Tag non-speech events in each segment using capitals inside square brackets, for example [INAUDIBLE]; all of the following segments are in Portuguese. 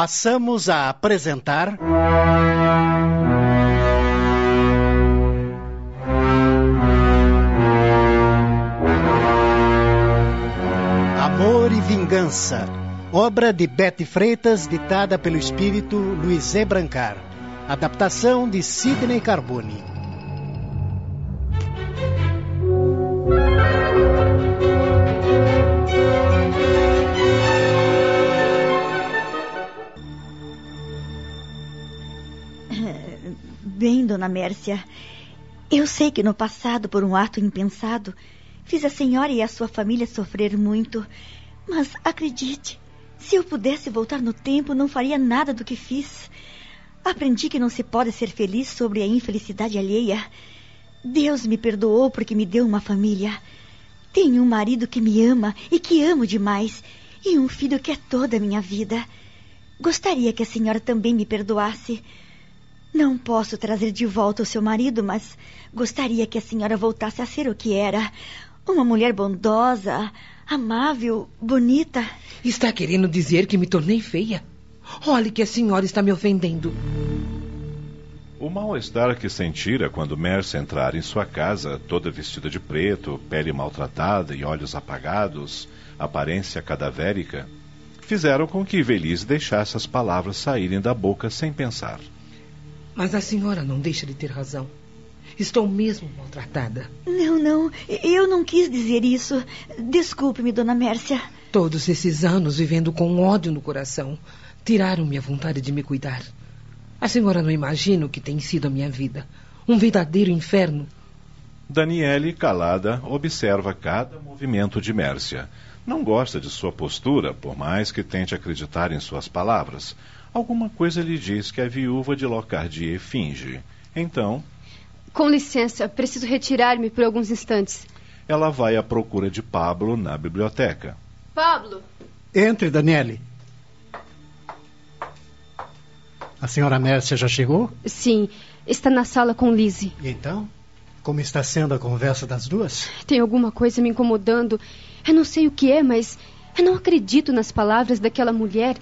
Passamos a apresentar. Amor e Vingança, obra de Betty Freitas, ditada pelo espírito Luiz E. Brancar. Adaptação de Sidney Carbone. Bem, dona Mércia, eu sei que no passado, por um ato impensado, fiz a senhora e a sua família sofrer muito. Mas acredite, se eu pudesse voltar no tempo, não faria nada do que fiz. Aprendi que não se pode ser feliz sobre a infelicidade alheia. Deus me perdoou porque me deu uma família. Tenho um marido que me ama e que amo demais, e um filho que é toda a minha vida. Gostaria que a senhora também me perdoasse. Não posso trazer de volta o seu marido, mas gostaria que a senhora voltasse a ser o que era. Uma mulher bondosa, amável, bonita. Está querendo dizer que me tornei feia? Olhe que a senhora está me ofendendo. O mal-estar que sentira quando Mercy entrar em sua casa, toda vestida de preto, pele maltratada e olhos apagados, aparência cadavérica, fizeram com que Velise deixasse as palavras saírem da boca sem pensar. Mas a senhora não deixa de ter razão. Estou mesmo maltratada. Não, não, eu não quis dizer isso. Desculpe-me, dona Mércia. Todos esses anos vivendo com ódio no coração tiraram-me a vontade de me cuidar. A senhora não imagina o que tem sido a minha vida. Um verdadeiro inferno. Daniele, calada, observa cada movimento de Mércia. Não gosta de sua postura, por mais que tente acreditar em suas palavras. Alguma coisa lhe diz que a viúva de Locardier finge. Então. Com licença, preciso retirar-me por alguns instantes. Ela vai à procura de Pablo na biblioteca. Pablo! Entre, Daniele. A senhora Mércia já chegou? Sim, está na sala com Lizzie. E então? Como está sendo a conversa das duas? Tem alguma coisa me incomodando. Eu não sei o que é, mas eu não acredito nas palavras daquela mulher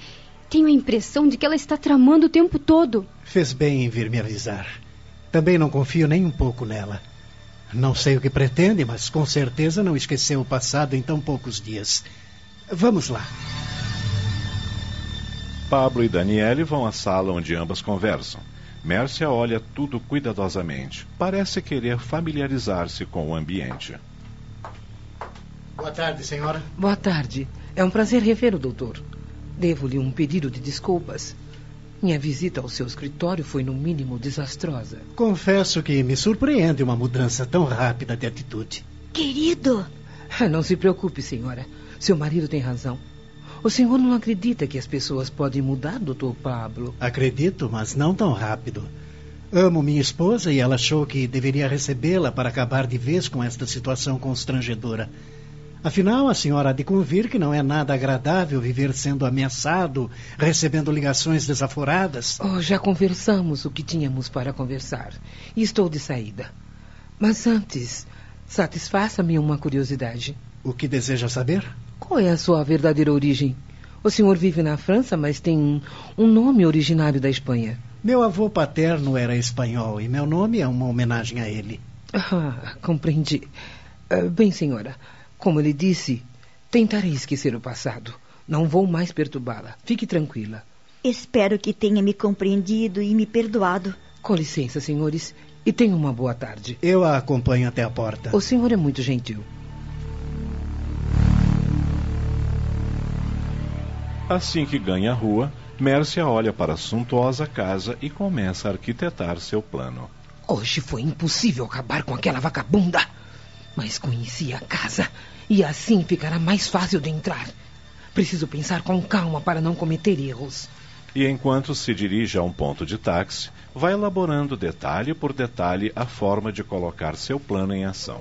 tenho a impressão de que ela está tramando o tempo todo. Fez bem em vir me avisar. Também não confio nem um pouco nela. Não sei o que pretende, mas com certeza não esqueceu o passado em tão poucos dias. Vamos lá. Pablo e Daniele vão à sala onde ambas conversam. Mércia olha tudo cuidadosamente. Parece querer familiarizar-se com o ambiente. Boa tarde, senhora. Boa tarde. É um prazer rever o doutor. Devo-lhe um pedido de desculpas. Minha visita ao seu escritório foi, no mínimo, desastrosa. Confesso que me surpreende uma mudança tão rápida de atitude. Querido! [LAUGHS] Não se preocupe, senhora. Seu marido tem razão. O senhor não acredita que as pessoas podem mudar, doutor Pablo? Acredito, mas não tão rápido. Amo minha esposa e ela achou que deveria recebê-la para acabar de vez com esta situação constrangedora. Afinal, a senhora há de convir que não é nada agradável viver sendo ameaçado, recebendo ligações desaforadas. Oh, já conversamos o que tínhamos para conversar. E estou de saída. Mas antes, satisfaça-me uma curiosidade. O que deseja saber? Qual é a sua verdadeira origem? O senhor vive na França, mas tem um, nome originário da Espanha. Meu avô paterno era espanhol e meu nome é uma homenagem a ele. Ah, compreendi. Uh, bem, senhora. Como lhe disse, tentarei esquecer o passado. Não vou mais perturbá-la. Fique tranquila. Espero que tenha me compreendido e me perdoado. Com licença, senhores, e tenha uma boa tarde. Eu a acompanho até a porta. O senhor é muito gentil. Assim que ganha a rua, Mércia olha para a suntuosa casa e começa a arquitetar seu plano. Hoje foi impossível acabar com aquela vagabunda. Mas conheci a casa e assim ficará mais fácil de entrar. Preciso pensar com calma para não cometer erros. E enquanto se dirige a um ponto de táxi, vai elaborando detalhe por detalhe a forma de colocar seu plano em ação.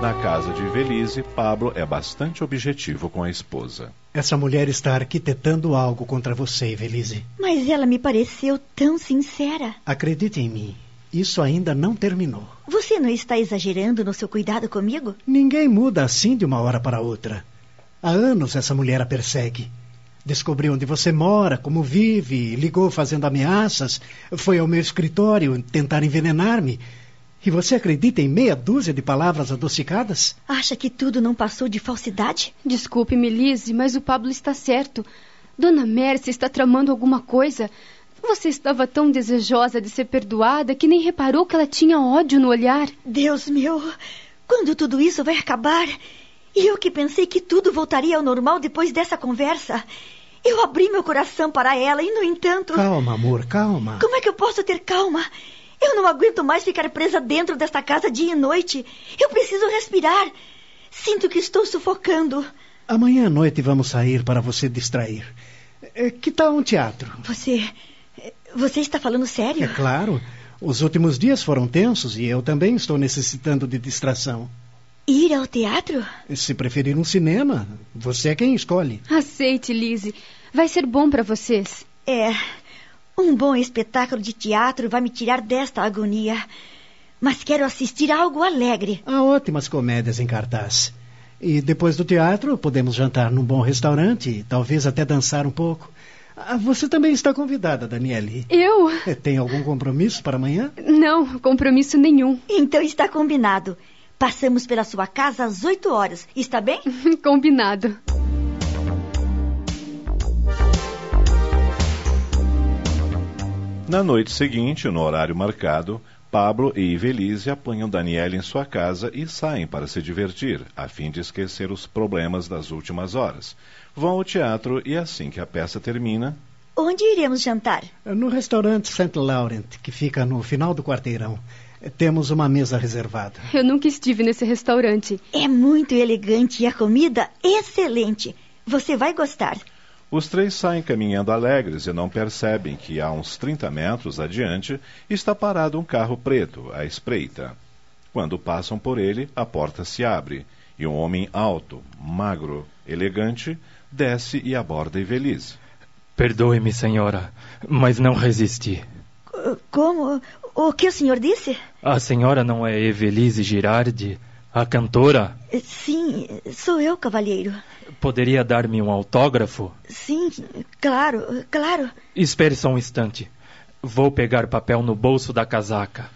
Na casa de Velise, Pablo é bastante objetivo com a esposa. Essa mulher está arquitetando algo contra você, Velise. Mas ela me pareceu tão sincera. Acredite em mim. Isso ainda não terminou. Você não está exagerando no seu cuidado comigo? Ninguém muda assim de uma hora para outra. Há anos essa mulher a persegue. Descobriu onde você mora, como vive, ligou fazendo ameaças, foi ao meu escritório tentar envenenar-me. E você acredita em meia dúzia de palavras adocicadas? Acha que tudo não passou de falsidade? Desculpe-me, Lise, mas o Pablo está certo. Dona Mércia está tramando alguma coisa. Você estava tão desejosa de ser perdoada que nem reparou que ela tinha ódio no olhar. Deus meu, quando tudo isso vai acabar? E eu que pensei que tudo voltaria ao normal depois dessa conversa. Eu abri meu coração para ela e, no entanto. Calma, amor, calma. Como é que eu posso ter calma? Eu não aguento mais ficar presa dentro desta casa dia e noite. Eu preciso respirar. Sinto que estou sufocando. Amanhã à noite vamos sair para você distrair. É, que tal um teatro? Você. Você está falando sério? É claro. Os últimos dias foram tensos e eu também estou necessitando de distração. Ir ao teatro? Se preferir um cinema, você é quem escolhe. Aceite, Lise. Vai ser bom para vocês. É. Um bom espetáculo de teatro vai me tirar desta agonia. Mas quero assistir a algo alegre. Há ótimas comédias em cartaz. E depois do teatro, podemos jantar num bom restaurante, talvez até dançar um pouco. Ah, você também está convidada, Daniele. Eu? É, tem algum compromisso para amanhã? Não, compromisso nenhum. Então está combinado. Passamos pela sua casa às oito horas. Está bem? [LAUGHS] Combinado. Na noite seguinte, no horário marcado, Pablo e Ivelise apanham Daniela em sua casa e saem para se divertir, a fim de esquecer os problemas das últimas horas. Vão ao teatro e assim que a peça termina. Onde iremos jantar? No restaurante St. Laurent, que fica no final do quarteirão. Temos uma mesa reservada. Eu nunca estive nesse restaurante. É muito elegante e a comida excelente. Você vai gostar. Os três saem caminhando alegres e não percebem que a uns 30 metros adiante está parado um carro preto à espreita. Quando passam por ele, a porta se abre e um homem alto, magro, elegante, desce e aborda Ivelisse. Perdoe-me, senhora, mas não resisti. Como? O que o senhor disse? A senhora não é Evelise Girardi, a cantora? Sim, sou eu, cavalheiro. Poderia dar-me um autógrafo? Sim, claro, claro. Espere só um instante. Vou pegar papel no bolso da casaca.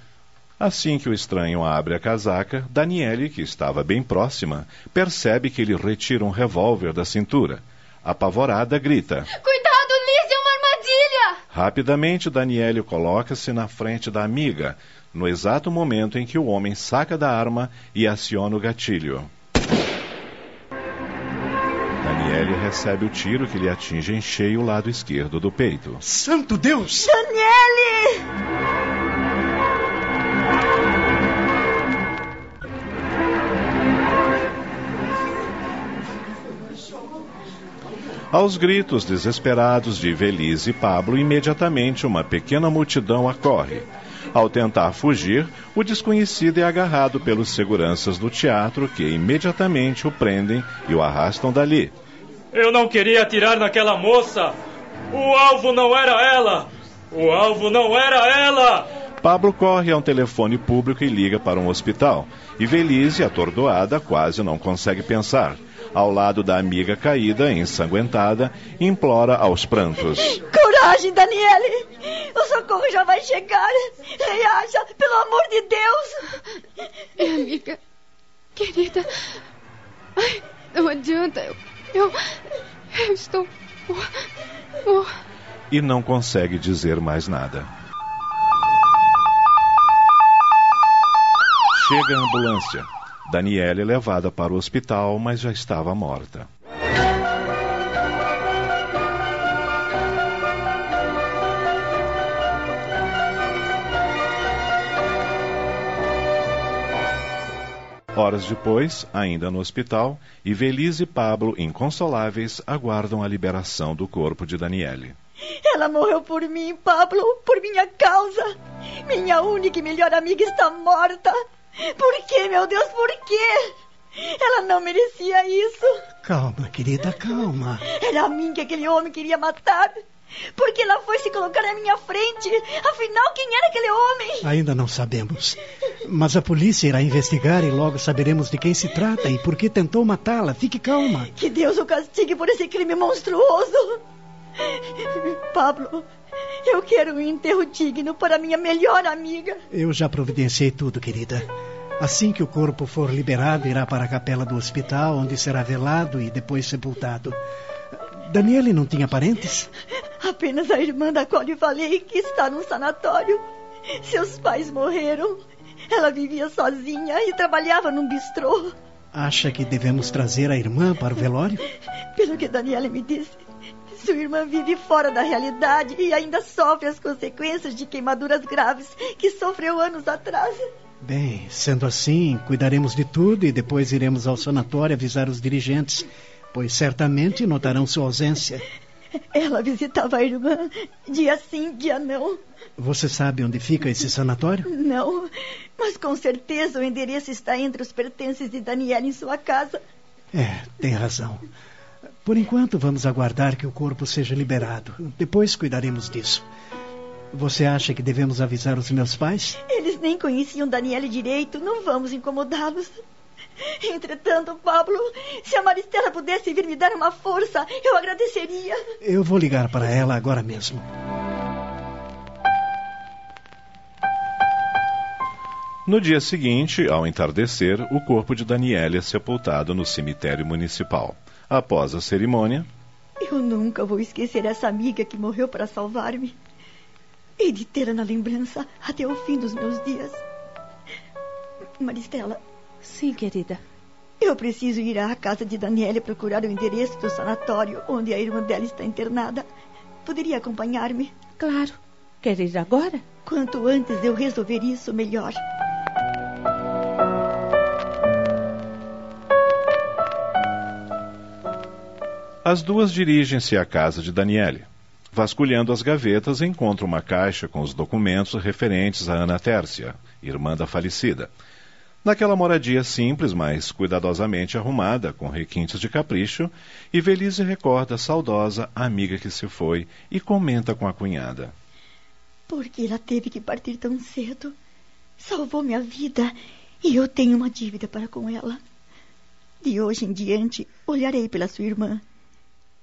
Assim que o estranho abre a casaca, Daniele, que estava bem próxima, percebe que ele retira um revólver da cintura. Apavorada, grita: Cuidado, Liz, é uma armadilha! Rapidamente, Daniele coloca-se na frente da amiga, no exato momento em que o homem saca da arma e aciona o gatilho. Daniele recebe o tiro que lhe atinge em cheio o lado esquerdo do peito. Santo Deus! Daniele! Aos gritos desesperados de Velise e Pablo, imediatamente uma pequena multidão acorre. Ao tentar fugir, o desconhecido é agarrado pelos seguranças do teatro que imediatamente o prendem e o arrastam dali. Eu não queria atirar naquela moça! O alvo não era ela! O alvo não era ela! Pablo corre a um telefone público e liga para um hospital. E Velise, atordoada, quase não consegue pensar. Ao lado da amiga caída, ensanguentada, implora aos prantos. Coragem, Daniele! O socorro já vai chegar! Reaja, pelo amor de Deus! É, amiga. Querida. Ai, não adianta. Eu. Eu, eu estou. E não consegue dizer mais nada. Chega a ambulância. Daniela é levada para o hospital, mas já estava morta. Horas depois, ainda no hospital, Ivelise e Pablo, inconsoláveis, aguardam a liberação do corpo de Daniele. Ela morreu por mim, Pablo, por minha causa. Minha única e melhor amiga está morta. Por quê, meu Deus, por quê? Ela não merecia isso. Calma, querida, calma. Era a mim que aquele homem queria matar. Por que ela foi se colocar na minha frente? Afinal, quem era aquele homem? Ainda não sabemos. Mas a polícia irá investigar e logo saberemos de quem se trata e por que tentou matá-la. Fique calma. Que Deus o castigue por esse crime monstruoso. Pablo, eu quero um enterro digno para minha melhor amiga. Eu já providenciei tudo, querida. Assim que o corpo for liberado, irá para a capela do hospital, onde será velado e depois sepultado. Daniele não tinha parentes? Apenas a irmã da qual lhe falei que está num sanatório. Seus pais morreram. Ela vivia sozinha e trabalhava num bistrô. Acha que devemos trazer a irmã para o velório? Pelo que Daniela me disse, sua irmã vive fora da realidade e ainda sofre as consequências de queimaduras graves que sofreu anos atrás. Bem, sendo assim, cuidaremos de tudo e depois iremos ao sanatório avisar os dirigentes, pois certamente notarão sua ausência. Ela visitava a irmã dia sim, dia não. Você sabe onde fica esse sanatório? Não, mas com certeza o endereço está entre os pertences de Daniela em sua casa. É, tem razão. Por enquanto, vamos aguardar que o corpo seja liberado. Depois cuidaremos disso. Você acha que devemos avisar os meus pais? Eles nem conheciam Daniela direito. Não vamos incomodá-los. Entretanto, Pablo, se a Maristela pudesse vir me dar uma força, eu agradeceria. Eu vou ligar para ela agora mesmo. No dia seguinte, ao entardecer, o corpo de Daniela é sepultado no cemitério municipal. Após a cerimônia. Eu nunca vou esquecer essa amiga que morreu para salvar-me. E de tê-la na lembrança até o fim dos meus dias. Maristela. Sim, querida. Eu preciso ir à casa de Daniela procurar o endereço do sanatório onde a irmã dela está internada. Poderia acompanhar-me? Claro. Quer ir agora? Quanto antes eu resolver isso, melhor. As duas dirigem-se à casa de Daniele. Vasculhando as gavetas, encontram uma caixa com os documentos referentes a Ana Tércia, irmã da falecida. Naquela moradia simples, mas cuidadosamente arrumada, com requintes de capricho, Ivelise recorda a saudosa amiga que se foi e comenta com a cunhada. Por que ela teve que partir tão cedo? Salvou minha vida e eu tenho uma dívida para com ela. De hoje em diante, olharei pela sua irmã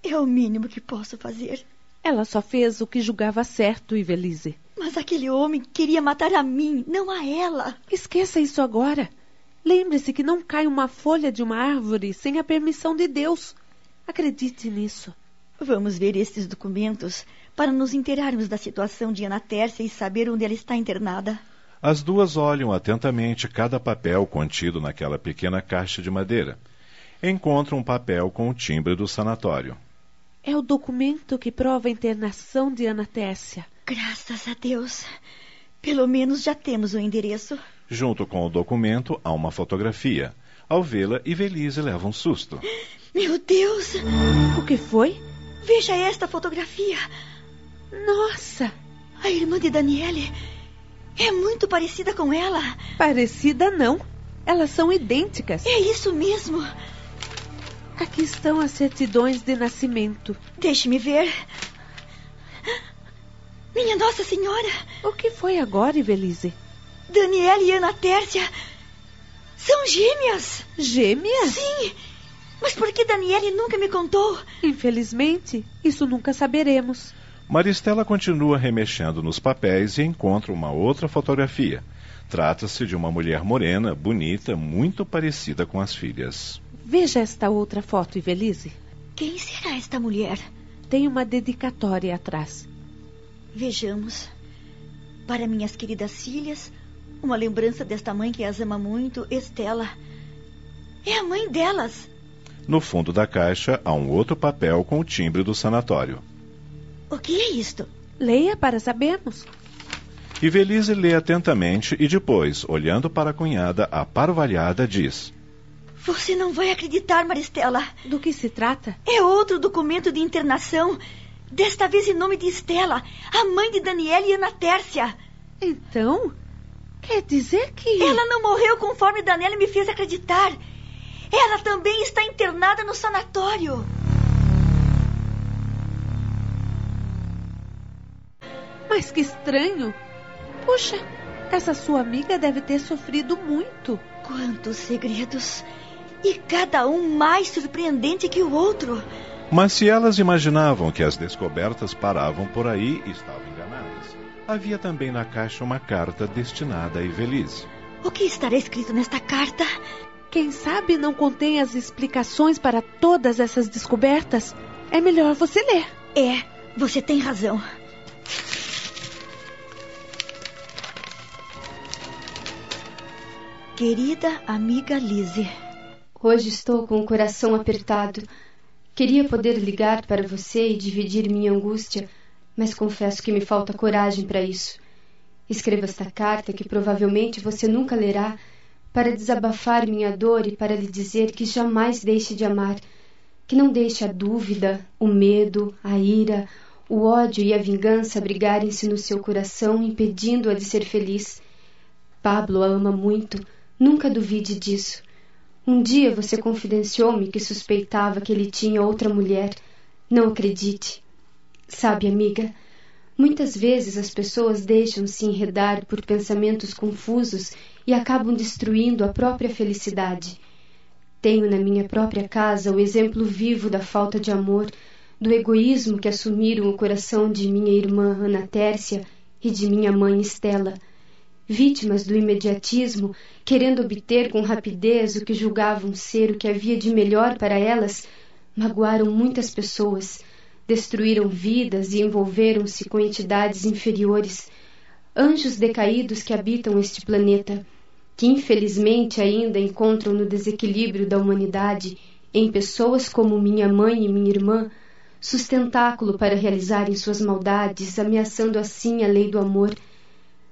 é o mínimo que posso fazer. Ela só fez o que julgava certo, Ivelise. Mas aquele homem queria matar a mim, não a ela. Esqueça isso agora. Lembre-se que não cai uma folha de uma árvore sem a permissão de Deus. Acredite nisso. Vamos ver estes documentos para nos inteirarmos da situação de Ana Tércia e saber onde ela está internada. As duas olham atentamente cada papel contido naquela pequena caixa de madeira. Encontram um papel com o timbre do sanatório. É o documento que prova a internação de Ana Tessia. Graças a Deus. Pelo menos já temos o endereço. Junto com o documento há uma fotografia. Ao vê-la, Ivelise leva um susto. Meu Deus! O que foi? Veja esta fotografia. Nossa! A irmã de Daniele é muito parecida com ela. Parecida não. Elas são idênticas. É isso mesmo. Aqui estão as certidões de nascimento. Deixe-me ver. Minha Nossa Senhora! O que foi agora, Ivelise? Daniela e Ana Tércia são gêmeas. Gêmeas? Sim. Mas por que Daniele nunca me contou? Infelizmente, isso nunca saberemos. Maristela continua remexendo nos papéis e encontra uma outra fotografia. Trata-se de uma mulher morena, bonita, muito parecida com as filhas. Veja esta outra foto, Ivelise. Quem será esta mulher? Tem uma dedicatória atrás. Vejamos. Para minhas queridas filhas, uma lembrança desta mãe que as ama muito, Estela. É a mãe delas. No fundo da caixa há um outro papel com o timbre do sanatório. O que é isto? Leia para sabermos. Ivelise lê atentamente e depois, olhando para a cunhada aparvalhada, diz: você não vai acreditar, Maristela. Do que se trata? É outro documento de internação. Desta vez em nome de Estela, a mãe de Daniela e Ana Tércia. Então, quer dizer que. Ela não morreu conforme Daniela me fez acreditar. Ela também está internada no sanatório. Mas que estranho. Puxa, essa sua amiga deve ter sofrido muito. Quantos segredos! E cada um mais surpreendente que o outro. Mas se elas imaginavam que as descobertas paravam por aí, estavam enganadas. Havia também na caixa uma carta destinada a Evelise. O que estará escrito nesta carta? Quem sabe não contém as explicações para todas essas descobertas? É melhor você ler. É, você tem razão. Querida amiga Lise, Hoje estou com o coração apertado. Queria poder ligar para você e dividir minha angústia, mas confesso que me falta coragem para isso. Escreva esta carta que provavelmente você nunca lerá para desabafar minha dor e para lhe dizer que jamais deixe de amar, que não deixe a dúvida, o medo, a ira, o ódio e a vingança abrigarem-se no seu coração, impedindo-a de ser feliz. Pablo a ama muito, nunca duvide disso. Um dia você confidenciou-me que suspeitava que ele tinha outra mulher. Não acredite. Sabe, amiga, muitas vezes as pessoas deixam-se enredar por pensamentos confusos e acabam destruindo a própria felicidade. Tenho na minha própria casa o exemplo vivo da falta de amor, do egoísmo que assumiram o coração de minha irmã Ana Tércia e de minha mãe Estela vítimas do imediatismo, querendo obter com rapidez o que julgavam ser o que havia de melhor para elas, magoaram muitas pessoas, destruíram vidas e envolveram-se com entidades inferiores, anjos decaídos que habitam este planeta, que infelizmente ainda encontram no desequilíbrio da humanidade, em pessoas como minha mãe e minha irmã, sustentáculo para realizarem suas maldades, ameaçando assim a lei do amor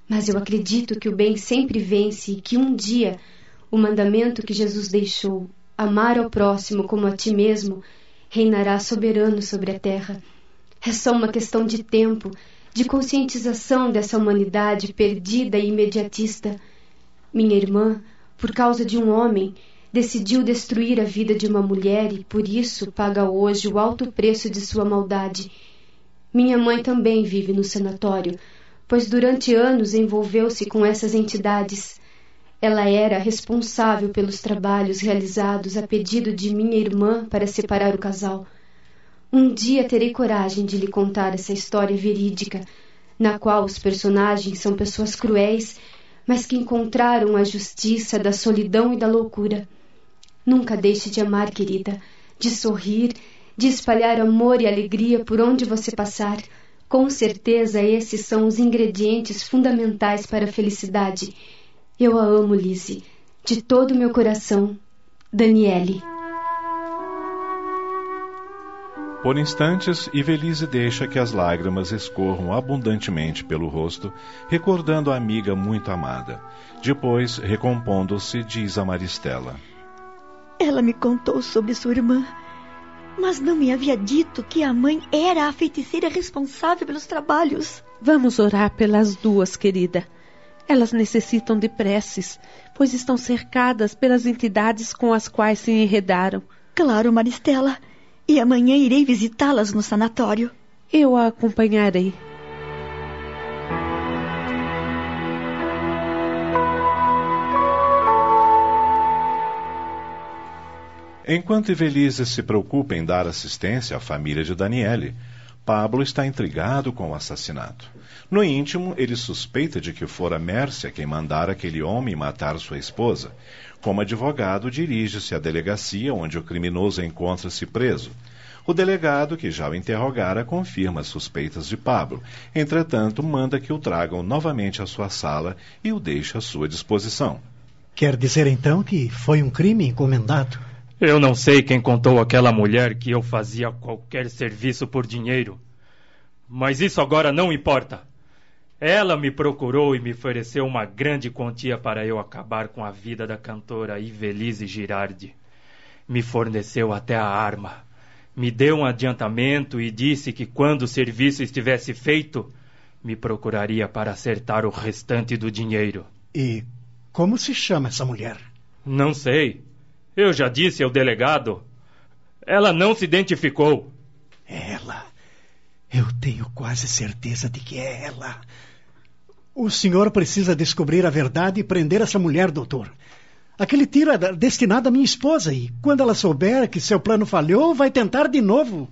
mas eu acredito que o bem sempre vence e que um dia o mandamento que Jesus deixou, amar ao próximo como a ti mesmo, reinará soberano sobre a terra. É só uma questão de tempo, de conscientização dessa humanidade perdida e imediatista. Minha irmã, por causa de um homem, decidiu destruir a vida de uma mulher e por isso paga hoje o alto preço de sua maldade. Minha mãe também vive no sanatório pois durante anos envolveu-se com essas entidades. Ela era responsável pelos trabalhos realizados a pedido de minha irmã para separar o casal. Um dia terei coragem de lhe contar essa história verídica, na qual os personagens são pessoas cruéis, mas que encontraram a justiça da solidão e da loucura. Nunca deixe de amar, querida, de sorrir, de espalhar amor e alegria por onde você passar com certeza esses são os ingredientes fundamentais para a felicidade. Eu a amo, Lizzie, de todo o meu coração. Daniele. Por instantes, Ivelise deixa que as lágrimas escorram abundantemente pelo rosto, recordando a amiga muito amada. Depois, recompondo-se, diz a Maristela: Ela me contou sobre sua irmã mas não me havia dito que a mãe era a feiticeira responsável pelos trabalhos. Vamos orar pelas duas, querida. Elas necessitam de preces, pois estão cercadas pelas entidades com as quais se enredaram. Claro, Maristela. E amanhã irei visitá-las no sanatório. Eu a acompanharei. Enquanto Evelise se preocupa em dar assistência à família de Daniele, Pablo está intrigado com o assassinato. No íntimo, ele suspeita de que fora Mércia quem mandara aquele homem matar sua esposa. Como advogado, dirige-se à delegacia onde o criminoso encontra-se preso. O delegado, que já o interrogara, confirma as suspeitas de Pablo. Entretanto, manda que o tragam novamente à sua sala e o deixe à sua disposição. Quer dizer então que foi um crime encomendado? Eu não sei quem contou àquela mulher que eu fazia qualquer serviço por dinheiro. Mas isso agora não importa. Ela me procurou e me ofereceu uma grande quantia para eu acabar com a vida da cantora Ivelise Girardi. Me forneceu até a arma. Me deu um adiantamento e disse que quando o serviço estivesse feito, me procuraria para acertar o restante do dinheiro. E como se chama essa mulher? Não sei. Eu já disse ao delegado. Ela não se identificou. Ela. Eu tenho quase certeza de que é ela. O senhor precisa descobrir a verdade e prender essa mulher, doutor. Aquele tiro é destinado à minha esposa e, quando ela souber que seu plano falhou, vai tentar de novo.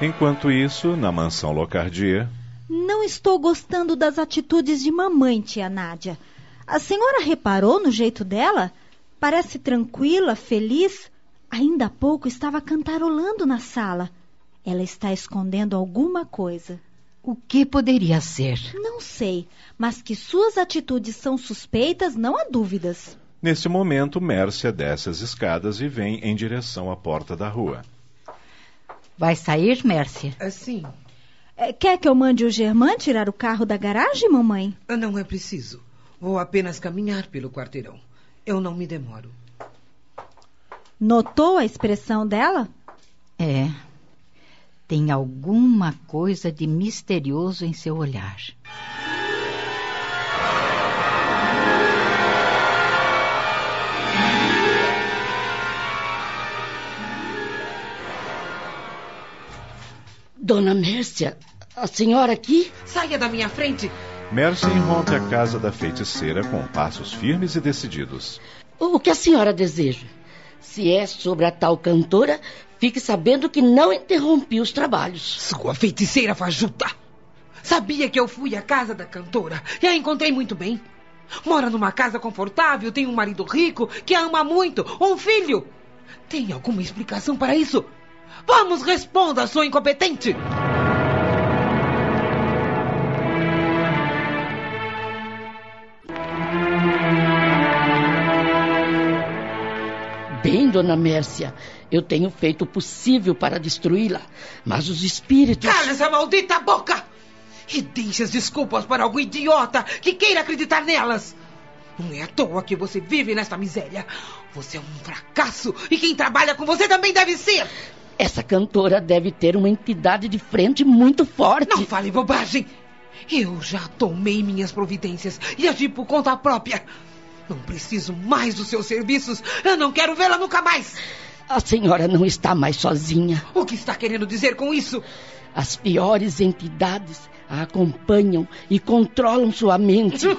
Enquanto isso, na mansão Locardia. Não estou gostando das atitudes de mamãe, tia Nádia. A senhora reparou no jeito dela? Parece tranquila, feliz. Ainda há pouco estava cantarolando na sala. Ela está escondendo alguma coisa. O que poderia ser? Não sei, mas que suas atitudes são suspeitas, não há dúvidas. Nesse momento, Mércia desce as escadas e vem em direção à porta da rua. Vai sair, Mércia? Assim. É, quer que eu mande o Germán tirar o carro da garagem, mamãe? Não é preciso. Vou apenas caminhar pelo quarteirão. Eu não me demoro. Notou a expressão dela? É. Tem alguma coisa de misterioso em seu olhar. Dona Mércia, a senhora aqui? Saia da minha frente! Mércia irrompe a casa da feiticeira com passos firmes e decididos. O que a senhora deseja? Se é sobre a tal cantora, fique sabendo que não interrompi os trabalhos. Sua feiticeira fajuta! Sabia que eu fui à casa da cantora e a encontrei muito bem. Mora numa casa confortável, tem um marido rico que a ama muito, um filho. Tem alguma explicação para isso? Vamos, responda, sua incompetente! Bem, dona Mércia, eu tenho feito o possível para destruí-la, mas os espíritos. Cala essa maldita boca! E deixe as desculpas para algum idiota que queira acreditar nelas. Não é à toa que você vive nesta miséria. Você é um fracasso e quem trabalha com você também deve ser. Essa cantora deve ter uma entidade de frente muito forte. Não fale bobagem! Eu já tomei minhas providências e agi por conta própria. Não preciso mais dos seus serviços. Eu não quero vê-la nunca mais. A senhora não está mais sozinha. O que está querendo dizer com isso? As piores entidades a acompanham e controlam sua mente. [LAUGHS]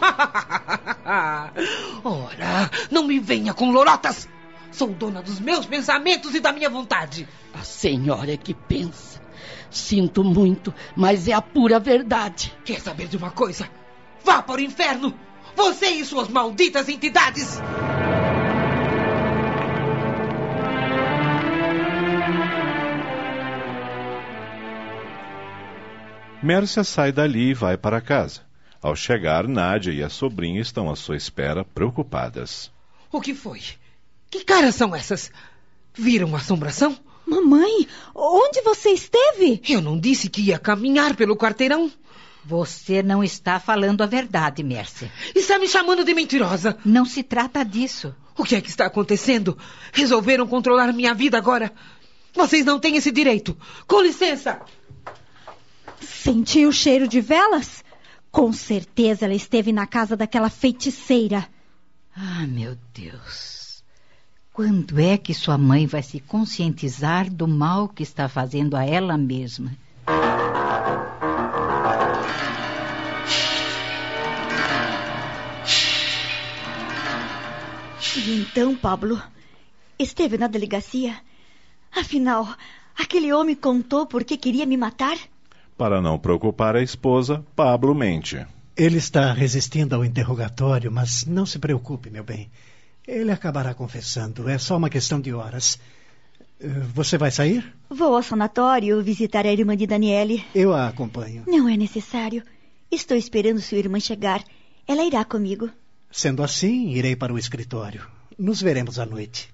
Ora, não me venha com lorotas. Sou dona dos meus pensamentos e da minha vontade. A senhora é que pensa. Sinto muito, mas é a pura verdade. Quer saber de uma coisa? Vá para o inferno! Você e suas malditas entidades! Mércia sai dali e vai para casa. Ao chegar, Nádia e a sobrinha estão à sua espera, preocupadas. O que foi? Que caras são essas? Viram assombração? Mamãe, onde você esteve? Eu não disse que ia caminhar pelo quarteirão. Você não está falando a verdade, Mércia. Está me chamando de mentirosa. Não se trata disso. O que é que está acontecendo? Resolveram controlar minha vida agora. Vocês não têm esse direito. Com licença. Sentiu o cheiro de velas? Com certeza ela esteve na casa daquela feiticeira. Ah, meu Deus. Quando é que sua mãe vai se conscientizar do mal que está fazendo a ela mesma? E então, Pablo, esteve na delegacia? Afinal, aquele homem contou por que queria me matar? Para não preocupar a esposa, Pablo mente. Ele está resistindo ao interrogatório, mas não se preocupe, meu bem. Ele acabará confessando. É só uma questão de horas. Eh, Você vai sair? Vou ao sanatório visitar a irmã de Daniele. Eu a acompanho. Não é necessário. Estou esperando sua irmã chegar. Ela irá comigo. Sendo assim, irei para o escritório. Nos veremos à noite.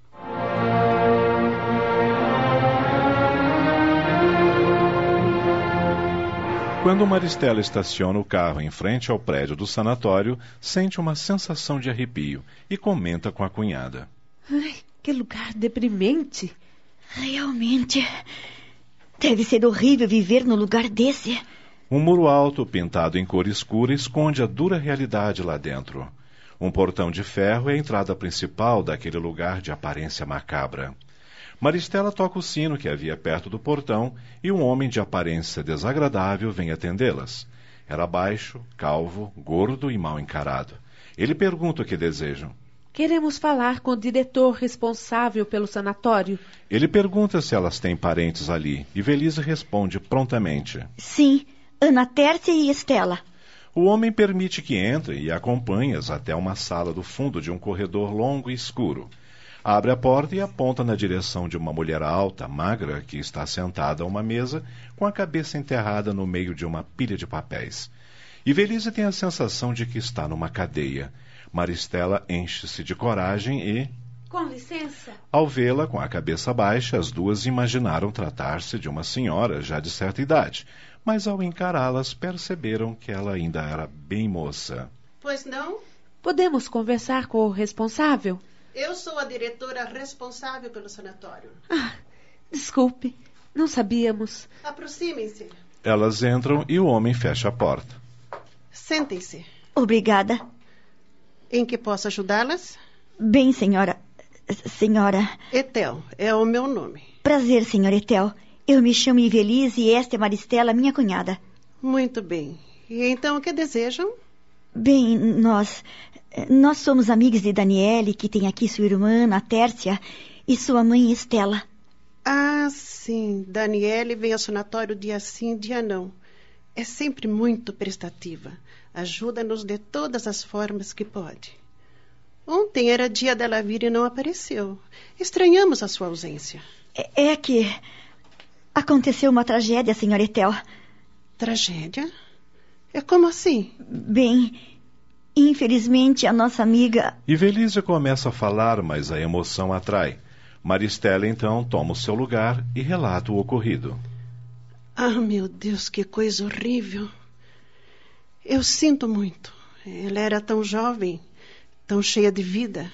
Quando Maristela estaciona o carro em frente ao prédio do sanatório, sente uma sensação de arrepio e comenta com a cunhada. Ai, que lugar deprimente. Realmente. Deve ser horrível viver no lugar desse. Um muro alto, pintado em cor escura, esconde a dura realidade lá dentro. Um portão de ferro é a entrada principal daquele lugar de aparência macabra. Maristela toca o sino que havia perto do portão e um homem de aparência desagradável vem atendê-las. Era baixo, calvo, gordo e mal encarado. Ele pergunta o que desejam. Queremos falar com o diretor responsável pelo sanatório. Ele pergunta se elas têm parentes ali e Velise responde prontamente. Sim, Ana Tércia e Estela. O homem permite que entre e acompanha-as até uma sala do fundo de um corredor longo e escuro. Abre a porta e aponta na direção de uma mulher alta, magra, que está sentada a uma mesa, com a cabeça enterrada no meio de uma pilha de papéis. E Velise tem a sensação de que está numa cadeia. Maristela enche-se de coragem e. Com licença. Ao vê-la com a cabeça baixa, as duas imaginaram tratar-se de uma senhora já de certa idade, mas ao encará-las perceberam que ela ainda era bem moça. Pois não? Podemos conversar com o responsável? Eu sou a diretora responsável pelo sanatório. Ah, desculpe, não sabíamos. Aproximem-se. Elas entram e o homem fecha a porta. Sentem-se. Obrigada. Em que posso ajudá-las? Bem, senhora. Senhora. Etel, é o meu nome. Prazer, senhora Etel. Eu me chamo Ivelise e esta é Maristela, minha cunhada. Muito bem. E então o que desejam? Bem, nós. Nós somos amigas de Daniele, que tem aqui sua irmã, a Tércia, e sua mãe Estela. Ah, sim. Daniele vem ao sanatório dia sim, dia não. É sempre muito prestativa. Ajuda-nos de todas as formas que pode. Ontem era dia dela vir e não apareceu. Estranhamos a sua ausência. É, é que aconteceu uma tragédia, senhora Etel. Tragédia? É como assim? Bem, infelizmente a nossa amiga. E Velísia começa a falar, mas a emoção atrai. Maristela então toma o seu lugar e relata o ocorrido. Ah, meu Deus, que coisa horrível. Eu sinto muito. Ela era tão jovem, tão cheia de vida.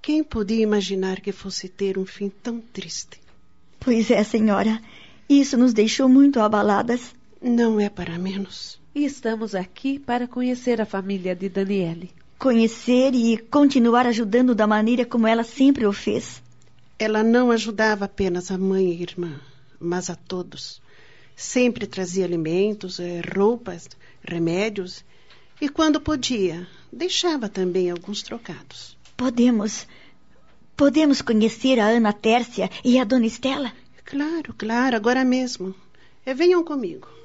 Quem podia imaginar que fosse ter um fim tão triste? Pois é, senhora. Isso nos deixou muito abaladas. Não é para menos. E estamos aqui para conhecer a família de Daniele. Conhecer e continuar ajudando da maneira como ela sempre o fez. Ela não ajudava apenas a mãe e a irmã, mas a todos. Sempre trazia alimentos, eh, roupas, remédios e, quando podia, deixava também alguns trocados. Podemos. Podemos conhecer a Ana Tércia e a Dona Estela? Claro, claro, agora mesmo. E venham comigo.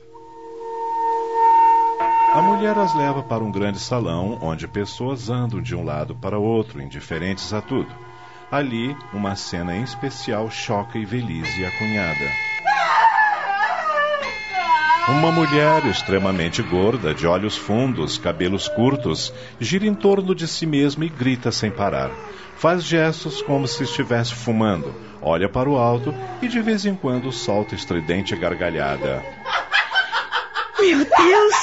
A mulher as leva para um grande salão onde pessoas andam de um lado para outro, indiferentes a tudo. Ali, uma cena em especial choca Ivelise e a cunhada. Uma mulher extremamente gorda, de olhos fundos, cabelos curtos, gira em torno de si mesma e grita sem parar. Faz gestos como se estivesse fumando, olha para o alto e de vez em quando solta estridente gargalhada. Meu Deus!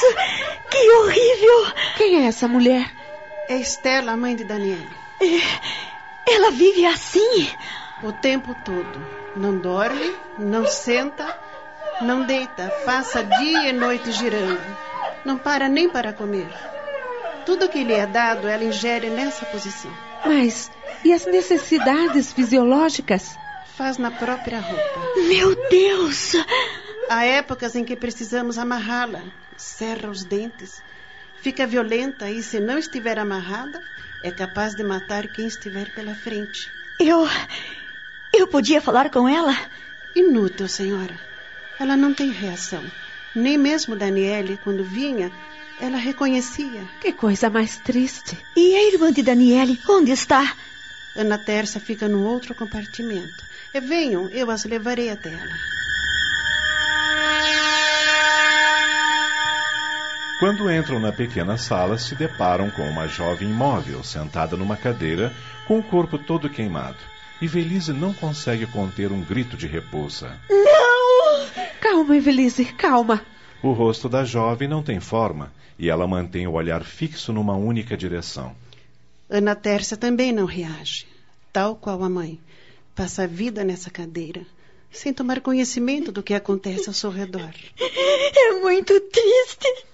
Que horrível! Quem é essa mulher? É Estela, a mãe de Daniela. É, ela vive assim? O tempo todo. Não dorme, não senta, não deita. Passa dia e noite girando. Não para nem para comer. Tudo que lhe é dado, ela ingere nessa posição. Mas e as necessidades fisiológicas? Faz na própria roupa. Meu Deus! Há épocas em que precisamos amarrá-la. Cerra os dentes. Fica violenta e, se não estiver amarrada, é capaz de matar quem estiver pela frente. Eu. Eu podia falar com ela? Inútil, senhora. Ela não tem reação. Nem mesmo Daniele, quando vinha, ela reconhecia. Que coisa mais triste. E a irmã de Daniele, onde está? Ana Terça fica no outro compartimento. Venham, eu as levarei até ela. Quando entram na pequena sala, se deparam com uma jovem imóvel, sentada numa cadeira, com o corpo todo queimado. E Velise não consegue conter um grito de repulsa. Não! Calma, Evelise, calma. O rosto da jovem não tem forma e ela mantém o olhar fixo numa única direção. Ana Tércia também não reage, tal qual a mãe. Passa a vida nessa cadeira, sem tomar conhecimento do que acontece ao seu redor. É muito triste.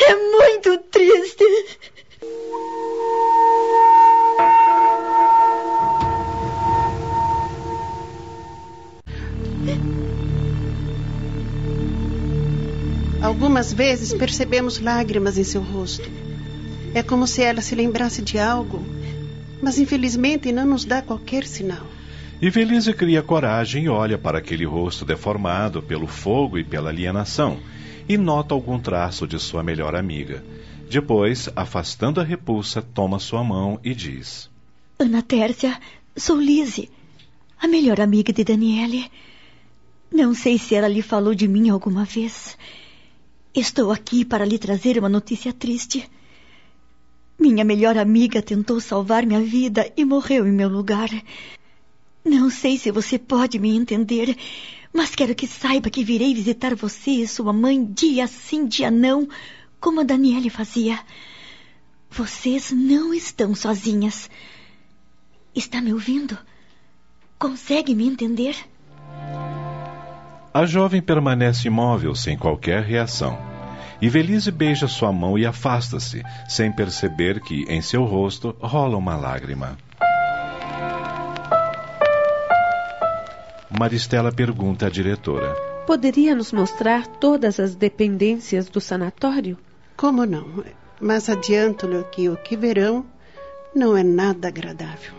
É muito triste. Algumas vezes percebemos lágrimas em seu rosto. É como se ela se lembrasse de algo, mas infelizmente não nos dá qualquer sinal. E Felize cria coragem e olha para aquele rosto deformado pelo fogo e pela alienação, e nota algum traço de sua melhor amiga. Depois, afastando a repulsa, toma sua mão e diz: Ana Tércia, sou Lise, a melhor amiga de Daniele. Não sei se ela lhe falou de mim alguma vez. Estou aqui para lhe trazer uma notícia triste. Minha melhor amiga tentou salvar minha vida e morreu em meu lugar. Não sei se você pode me entender, mas quero que saiba que virei visitar você e sua mãe dia sim, dia não, como a Daniele fazia. Vocês não estão sozinhas. Está me ouvindo? Consegue me entender? A jovem permanece imóvel, sem qualquer reação. E Velise beija sua mão e afasta-se, sem perceber que em seu rosto rola uma lágrima. Maristela pergunta à diretora: Poderia nos mostrar todas as dependências do sanatório? Como não? Mas adianto-lhe que o que verão não é nada agradável.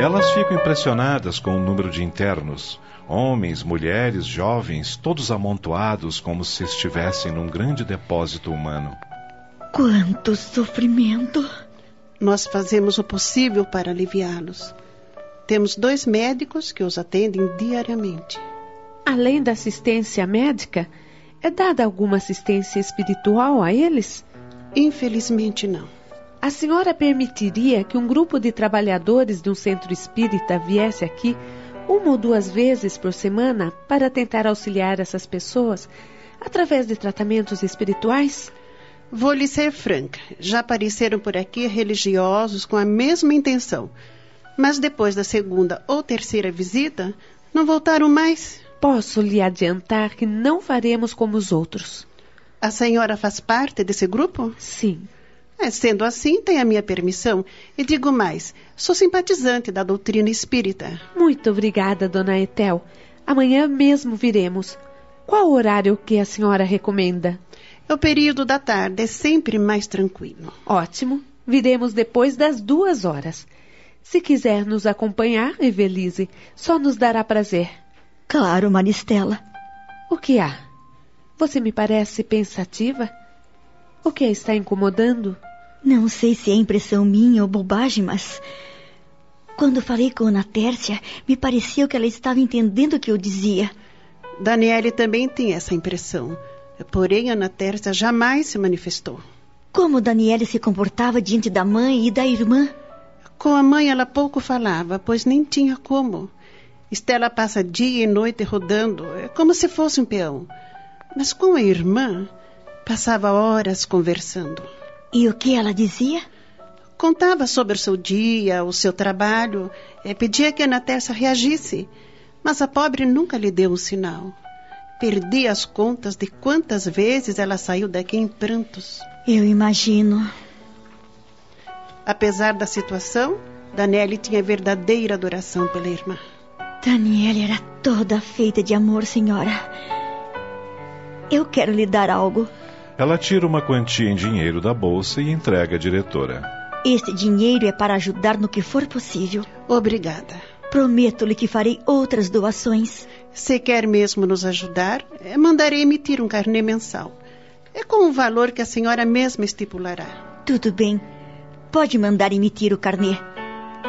Elas ficam impressionadas com o número de internos. Homens, mulheres, jovens, todos amontoados como se estivessem num grande depósito humano. Quanto sofrimento! Nós fazemos o possível para aliviá-los. Temos dois médicos que os atendem diariamente. Além da assistência médica, é dada alguma assistência espiritual a eles? Infelizmente, não. A senhora permitiria que um grupo de trabalhadores de um centro espírita viesse aqui uma ou duas vezes por semana para tentar auxiliar essas pessoas através de tratamentos espirituais? Vou lhe ser franca. Já apareceram por aqui religiosos com a mesma intenção. Mas depois da segunda ou terceira visita, não voltaram mais. Posso lhe adiantar que não faremos como os outros. A senhora faz parte desse grupo? Sim. É, sendo assim, tem a minha permissão. E digo mais: sou simpatizante da doutrina espírita. Muito obrigada, dona Etel. Amanhã mesmo viremos. Qual o horário que a senhora recomenda? O período da tarde é sempre mais tranquilo. Ótimo. Viremos depois das duas horas. Se quiser nos acompanhar, Evelise, só nos dará prazer. Claro, Maristela. O que há? Você me parece pensativa? O que a está incomodando? Não sei se é impressão minha ou bobagem, mas. Quando falei com Ana Tércia, me pareceu que ela estava entendendo o que eu dizia. Daniele também tem essa impressão. Porém, Ana Tércia jamais se manifestou. Como Daniele se comportava diante da mãe e da irmã? Com a mãe ela pouco falava, pois nem tinha como. Estela passa dia e noite rodando, é como se fosse um peão. Mas com a irmã, passava horas conversando. E o que ela dizia? Contava sobre o seu dia, o seu trabalho, é, pedia que Ana Tessa reagisse, mas a pobre nunca lhe deu um sinal. Perdi as contas de quantas vezes ela saiu daqui em prantos. Eu imagino. Apesar da situação, Daniele tinha verdadeira adoração pela irmã. Daniele era toda feita de amor, senhora. Eu quero lhe dar algo. Ela tira uma quantia em dinheiro da bolsa e entrega à diretora. Este dinheiro é para ajudar no que for possível. Obrigada. Prometo-lhe que farei outras doações. Se quer mesmo nos ajudar, eh, mandarei emitir um carnê mensal. É com o valor que a senhora mesma estipulará. Tudo bem. Pode mandar emitir o carnê.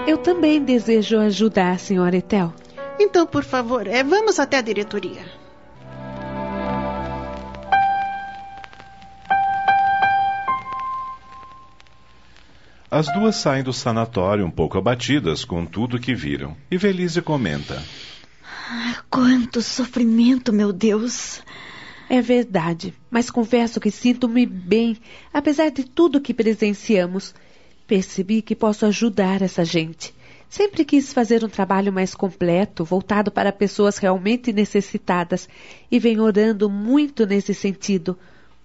Eu também desejo ajudar, senhora Etel. Então, por favor, é, vamos até a diretoria. As duas saem do sanatório um pouco abatidas com tudo que viram. E Velise comenta: ah, Quanto sofrimento, meu Deus! É verdade, mas confesso que sinto-me bem, apesar de tudo que presenciamos. Percebi que posso ajudar essa gente. Sempre quis fazer um trabalho mais completo, voltado para pessoas realmente necessitadas, e venho orando muito nesse sentido.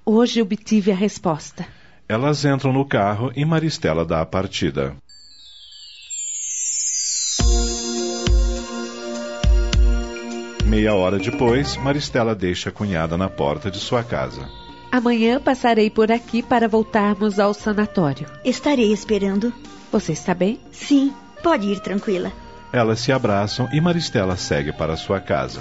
Hoje obtive a resposta. Elas entram no carro e Maristela dá a partida. Meia hora depois, Maristela deixa a cunhada na porta de sua casa. Amanhã passarei por aqui para voltarmos ao sanatório. Estarei esperando. Você está bem? Sim, pode ir tranquila. Elas se abraçam e Maristela segue para sua casa.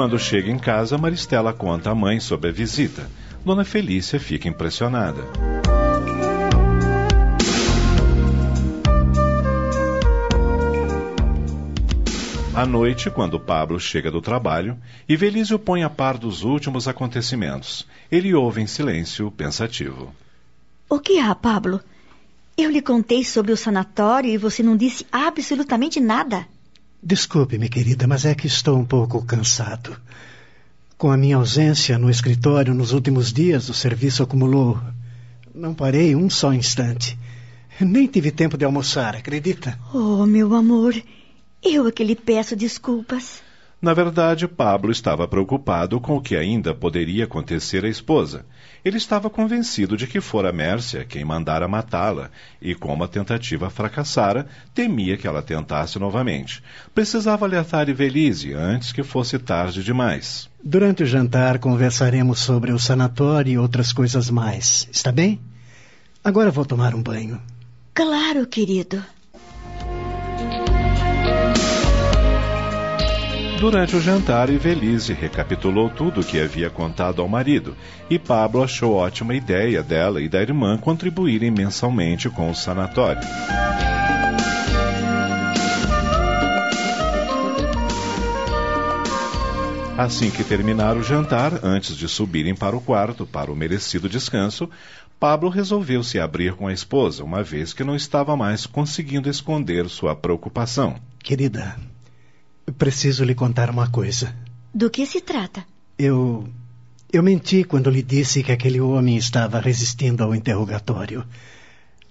Quando chega em casa, Maristela conta à mãe sobre a visita. Dona Felícia fica impressionada. À noite, quando Pablo chega do trabalho, Ivelísio põe a par dos últimos acontecimentos. Ele ouve em silêncio, pensativo. O que há, Pablo? Eu lhe contei sobre o sanatório e você não disse absolutamente nada. Desculpe-me, querida, mas é que estou um pouco cansado. Com a minha ausência no escritório nos últimos dias, o serviço acumulou. Não parei um só instante. Nem tive tempo de almoçar, acredita? Oh, meu amor, eu é que lhe peço desculpas. Na verdade, Pablo estava preocupado com o que ainda poderia acontecer à esposa. Ele estava convencido de que fora Mércia quem mandara matá-la, e como a tentativa fracassara, temia que ela tentasse novamente. Precisava alertar Ivelise antes que fosse tarde demais. Durante o jantar conversaremos sobre o sanatório e outras coisas mais. Está bem? Agora vou tomar um banho. Claro, querido. Durante o jantar, Ivelise recapitulou tudo o que havia contado ao marido, e Pablo achou ótima ideia dela e da irmã contribuírem mensalmente com o sanatório. Assim que terminar o jantar, antes de subirem para o quarto para o merecido descanso, Pablo resolveu se abrir com a esposa, uma vez que não estava mais conseguindo esconder sua preocupação. Querida, Preciso lhe contar uma coisa. Do que se trata? Eu. Eu menti quando lhe disse que aquele homem estava resistindo ao interrogatório.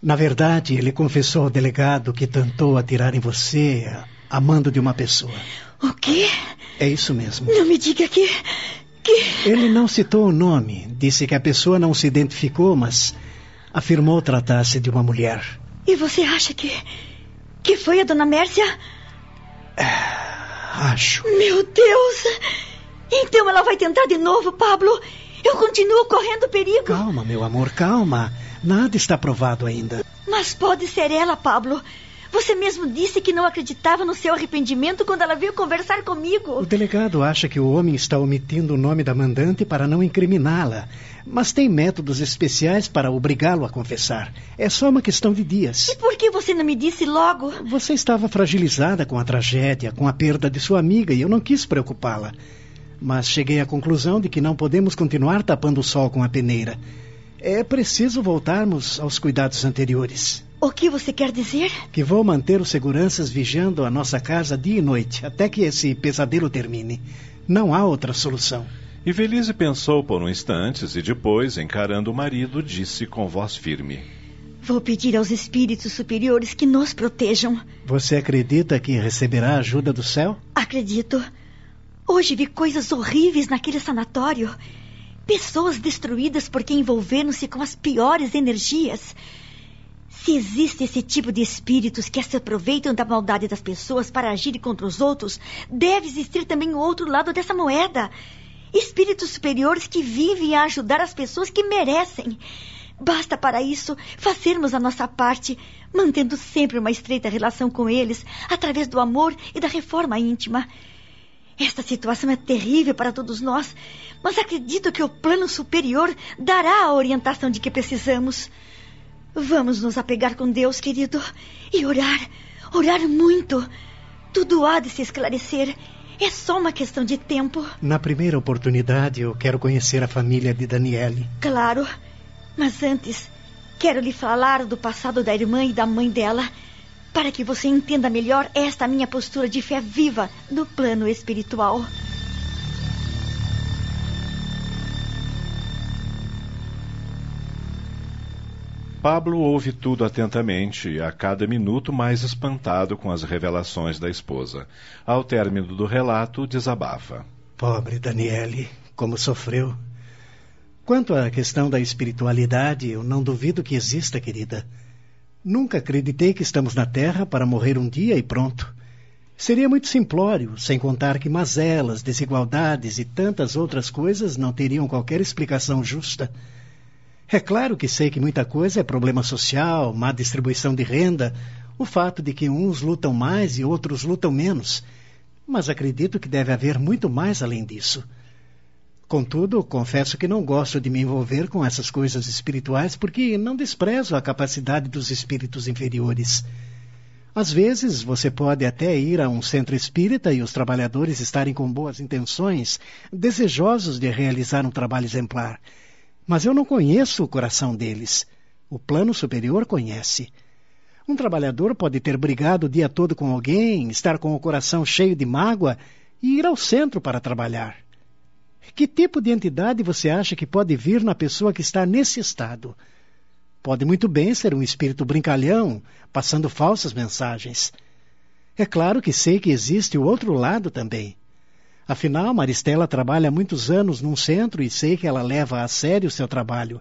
Na verdade, ele confessou ao delegado que tentou atirar em você, amando de uma pessoa. O quê? É isso mesmo. Não me diga que. que. Ele não citou o nome. Disse que a pessoa não se identificou, mas afirmou tratar-se de uma mulher. E você acha que. que foi a dona Mércia? Acho. Meu Deus! Então ela vai tentar de novo, Pablo. Eu continuo correndo perigo. Calma, meu amor, calma. Nada está provado ainda. Mas pode ser ela, Pablo. Você mesmo disse que não acreditava no seu arrependimento quando ela veio conversar comigo. O delegado acha que o homem está omitindo o nome da mandante para não incriminá-la. Mas tem métodos especiais para obrigá-lo a confessar. É só uma questão de dias. E por que você não me disse logo? Você estava fragilizada com a tragédia, com a perda de sua amiga, e eu não quis preocupá-la. Mas cheguei à conclusão de que não podemos continuar tapando o sol com a peneira. É preciso voltarmos aos cuidados anteriores. O que você quer dizer? Que vou manter os seguranças vigiando a nossa casa dia e noite, até que esse pesadelo termine. Não há outra solução. E Velise pensou por um instante e depois, encarando o marido, disse com voz firme: Vou pedir aos espíritos superiores que nos protejam. Você acredita que receberá ajuda do céu? Acredito. Hoje vi coisas horríveis naquele sanatório. Pessoas destruídas porque envolveram-se com as piores energias. Se existe esse tipo de espíritos que se aproveitam da maldade das pessoas para agirem contra os outros, deve existir também o outro lado dessa moeda. Espíritos superiores que vivem a ajudar as pessoas que merecem. Basta para isso fazermos a nossa parte, mantendo sempre uma estreita relação com eles, através do amor e da reforma íntima. Esta situação é terrível para todos nós, mas acredito que o plano superior dará a orientação de que precisamos. Vamos nos apegar com Deus, querido, e orar, orar muito. Tudo há de se esclarecer. É só uma questão de tempo. Na primeira oportunidade, eu quero conhecer a família de Daniele. Claro. Mas antes, quero lhe falar do passado da irmã e da mãe dela, para que você entenda melhor esta minha postura de fé viva no plano espiritual. Pablo ouve tudo atentamente a cada minuto mais espantado com as revelações da esposa. Ao término do relato, desabafa. Pobre Daniele, como sofreu. Quanto à questão da espiritualidade, eu não duvido que exista, querida. Nunca acreditei que estamos na Terra para morrer um dia e pronto. Seria muito simplório, sem contar que mazelas, desigualdades e tantas outras coisas não teriam qualquer explicação justa. É claro que sei que muita coisa é problema social, má distribuição de renda, o fato de que uns lutam mais e outros lutam menos. Mas acredito que deve haver muito mais além disso. Contudo, confesso que não gosto de me envolver com essas coisas espirituais porque não desprezo a capacidade dos espíritos inferiores. Às vezes, você pode até ir a um centro espírita e os trabalhadores estarem com boas intenções, desejosos de realizar um trabalho exemplar. Mas eu não conheço o coração deles. O plano superior conhece. Um trabalhador pode ter brigado o dia todo com alguém, estar com o coração cheio de mágoa e ir ao centro para trabalhar. Que tipo de entidade você acha que pode vir na pessoa que está nesse estado? Pode muito bem ser um espírito brincalhão, passando falsas mensagens. É claro que sei que existe o outro lado também. Afinal, Maristela trabalha muitos anos num centro e sei que ela leva a sério o seu trabalho,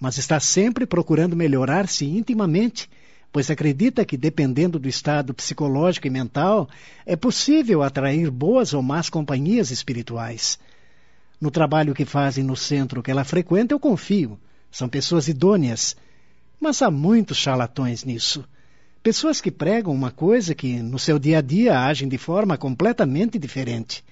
mas está sempre procurando melhorar-se intimamente, pois acredita que, dependendo do estado psicológico e mental, é possível atrair boas ou más companhias espirituais. No trabalho que fazem no centro que ela frequenta, eu confio. São pessoas idôneas. Mas há muitos charlatões nisso. Pessoas que pregam uma coisa que, no seu dia a dia, agem de forma completamente diferente.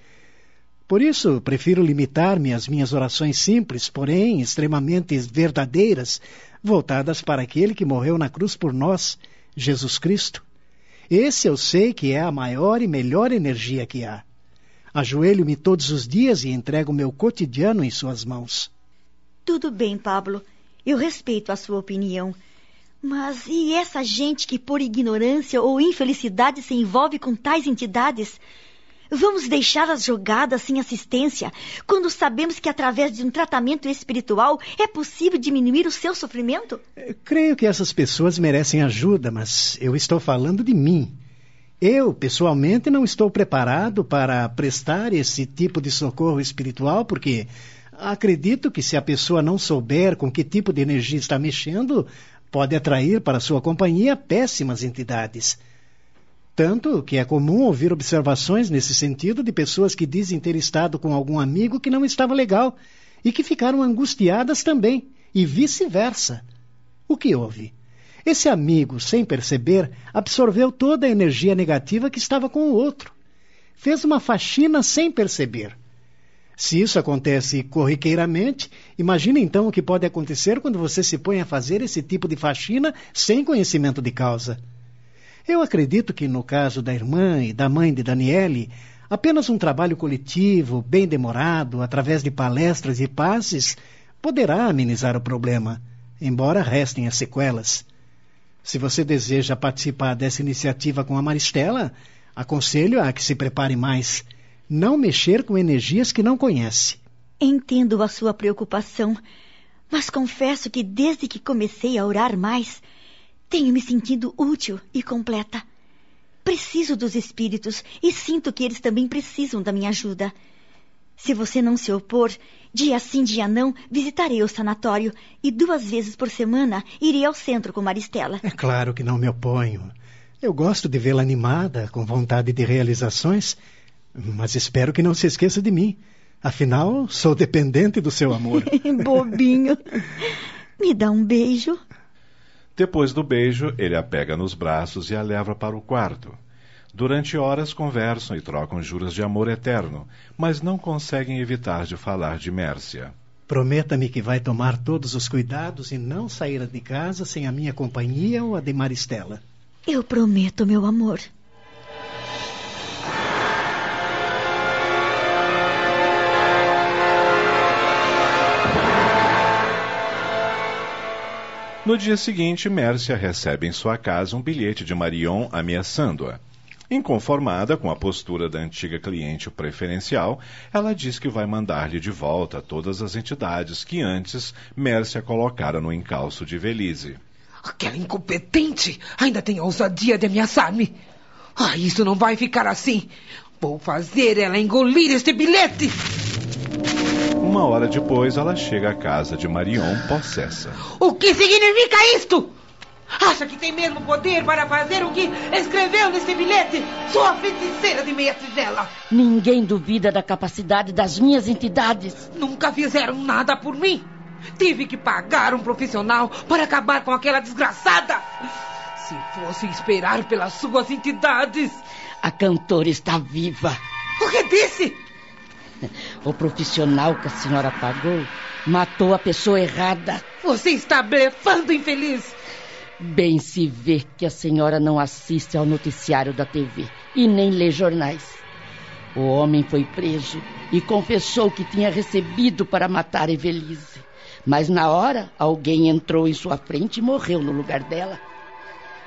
Por isso, prefiro limitar-me às minhas orações simples, porém extremamente verdadeiras, voltadas para aquele que morreu na cruz por nós, Jesus Cristo. Esse eu sei que é a maior e melhor energia que há. Ajoelho-me todos os dias e entrego meu cotidiano em suas mãos. Tudo bem, Pablo. Eu respeito a sua opinião. Mas e essa gente que, por ignorância ou infelicidade, se envolve com tais entidades? Vamos deixá-las jogadas sem assistência, quando sabemos que através de um tratamento espiritual é possível diminuir o seu sofrimento? Eu creio que essas pessoas merecem ajuda, mas eu estou falando de mim. Eu, pessoalmente, não estou preparado para prestar esse tipo de socorro espiritual, porque acredito que se a pessoa não souber com que tipo de energia está mexendo, pode atrair para sua companhia péssimas entidades. Tanto que é comum ouvir observações nesse sentido de pessoas que dizem ter estado com algum amigo que não estava legal e que ficaram angustiadas também, e vice-versa. O que houve? Esse amigo, sem perceber, absorveu toda a energia negativa que estava com o outro. Fez uma faxina sem perceber. Se isso acontece corriqueiramente, imagine então o que pode acontecer quando você se põe a fazer esse tipo de faxina sem conhecimento de causa. Eu acredito que no caso da irmã e da mãe de Daniele, apenas um trabalho coletivo, bem demorado, através de palestras e passes, poderá amenizar o problema, embora restem as sequelas. Se você deseja participar dessa iniciativa com a Maristela, aconselho a que se prepare mais. Não mexer com energias que não conhece. Entendo a sua preocupação, mas confesso que desde que comecei a orar mais, tenho me sentido útil e completa. Preciso dos espíritos e sinto que eles também precisam da minha ajuda. Se você não se opor, dia sim, dia não, visitarei o sanatório e duas vezes por semana irei ao centro com Maristela. É claro que não me oponho. Eu gosto de vê-la animada, com vontade de realizações, mas espero que não se esqueça de mim. Afinal, sou dependente do seu amor. [LAUGHS] Bobinho. [LAUGHS] Me dá um beijo. Depois do beijo, ele a pega nos braços e a leva para o quarto. Durante horas conversam e trocam juras de amor eterno, mas não conseguem evitar de falar de Mércia. Prometa-me que vai tomar todos os cuidados e não sair de casa sem a minha companhia ou a de Maristela. Eu prometo, meu amor. No dia seguinte, Mércia recebe em sua casa um bilhete de Marion ameaçando-a. Inconformada com a postura da antiga cliente preferencial, ela diz que vai mandar-lhe de volta todas as entidades que antes Mércia colocara no encalço de Velise. Aquela incompetente ainda tem a ousadia de ameaçar-me. Ah, isso não vai ficar assim. Vou fazer ela engolir este bilhete. Uma hora depois, ela chega à casa de Marion possessa. O que significa isto? Acha que tem mesmo poder para fazer o que escreveu nesse bilhete? Sua feiticeira de meia tigela. Ninguém duvida da capacidade das minhas entidades. Nunca fizeram nada por mim. Tive que pagar um profissional para acabar com aquela desgraçada. Se fosse esperar pelas suas entidades. A cantora está viva. O que disse? O profissional que a senhora pagou matou a pessoa errada. Você está blefando, infeliz. Bem se vê que a senhora não assiste ao noticiário da TV e nem lê jornais. O homem foi preso e confessou que tinha recebido para matar Evelise. Mas na hora, alguém entrou em sua frente e morreu no lugar dela.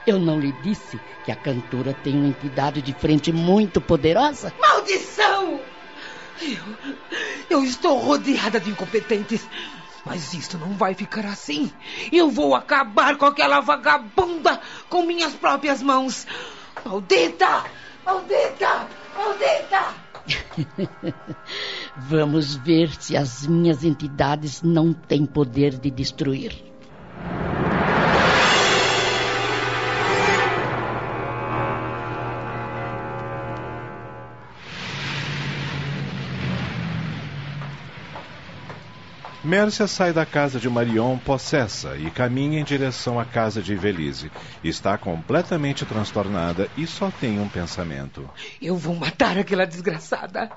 Eu não lhe disse que a cantora tem uma entidade de frente muito poderosa? Maldição! Eu, eu estou rodeada de incompetentes. Mas isto não vai ficar assim. Eu vou acabar com aquela vagabunda com minhas próprias mãos. Maldita! Maldita! Maldita! [LAUGHS] Vamos ver se as minhas entidades não têm poder de destruir. Mércia sai da casa de Marion possessa e caminha em direção à casa de Ivelise. Está completamente transtornada e só tem um pensamento. Eu vou matar aquela desgraçada.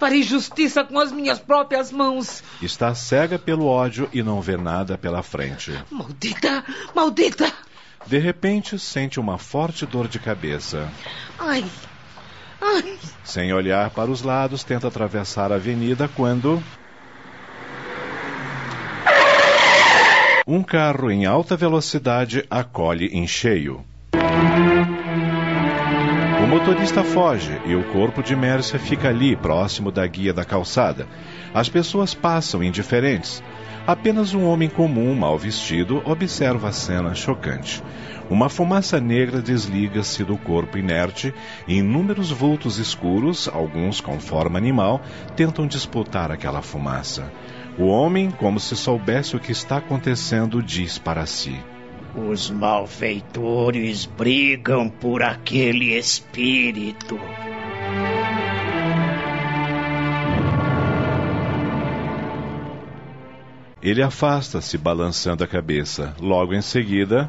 Farei justiça com as minhas próprias mãos. Está cega pelo ódio e não vê nada pela frente. Maldita! Maldita! De repente, sente uma forte dor de cabeça. Ai! Ai! Sem olhar para os lados, tenta atravessar a avenida quando. Um carro em alta velocidade acolhe em cheio. O motorista foge e o corpo de Mércia fica ali, próximo da guia da calçada. As pessoas passam indiferentes. Apenas um homem comum, mal vestido, observa a cena chocante. Uma fumaça negra desliga-se do corpo inerte e inúmeros vultos escuros, alguns com forma animal, tentam disputar aquela fumaça. O homem, como se soubesse o que está acontecendo, diz para si: Os malfeitores brigam por aquele espírito. Ele afasta-se, balançando a cabeça. Logo em seguida.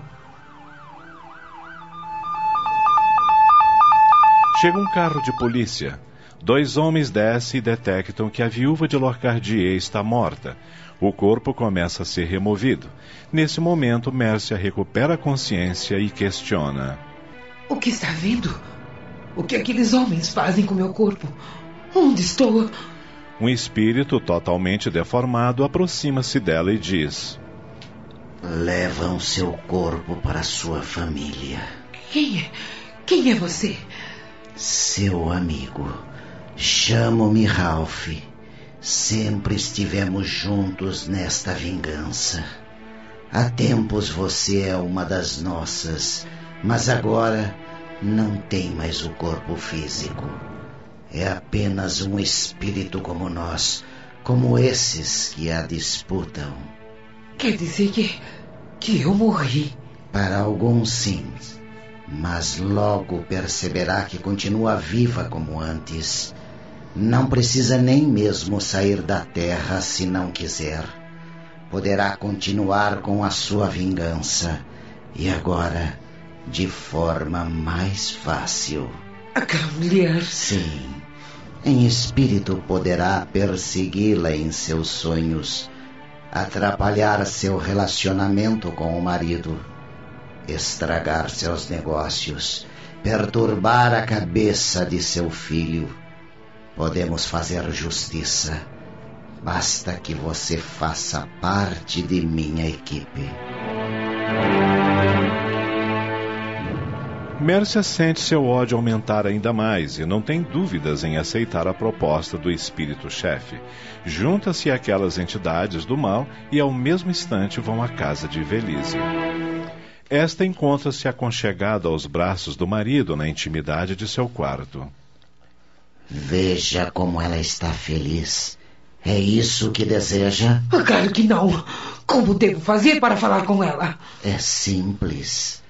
Chega um carro de polícia. Dois homens descem e detectam que a viúva de Lorcardier está morta. O corpo começa a ser removido. Nesse momento, Mércia recupera a consciência e questiona: O que está vendo? O que aqueles homens fazem com meu corpo? Onde estou? Um espírito totalmente deformado aproxima-se dela e diz: Levam seu corpo para sua família. Quem é? Quem é você? Seu amigo. Chamo-me Ralph. Sempre estivemos juntos nesta vingança. Há tempos você é uma das nossas, mas agora não tem mais o corpo físico. É apenas um espírito como nós, como esses que a disputam. Quer dizer que. que eu morri? Para alguns, sim. Mas logo perceberá que continua viva como antes. Não precisa nem mesmo sair da terra se não quiser. Poderá continuar com a sua vingança. E agora, de forma mais fácil. Aquela mulher. Sim. Em espírito poderá persegui-la em seus sonhos, atrapalhar seu relacionamento com o marido, estragar seus negócios, perturbar a cabeça de seu filho Podemos fazer justiça. Basta que você faça parte de minha equipe. Mércia sente seu ódio aumentar ainda mais e não tem dúvidas em aceitar a proposta do espírito-chefe. Junta-se àquelas entidades do mal e ao mesmo instante vão à casa de Velise. Esta encontra-se aconchegada aos braços do marido na intimidade de seu quarto. Veja como ela está feliz. É isso que deseja? Claro que não. Como devo fazer para falar com ela? É simples.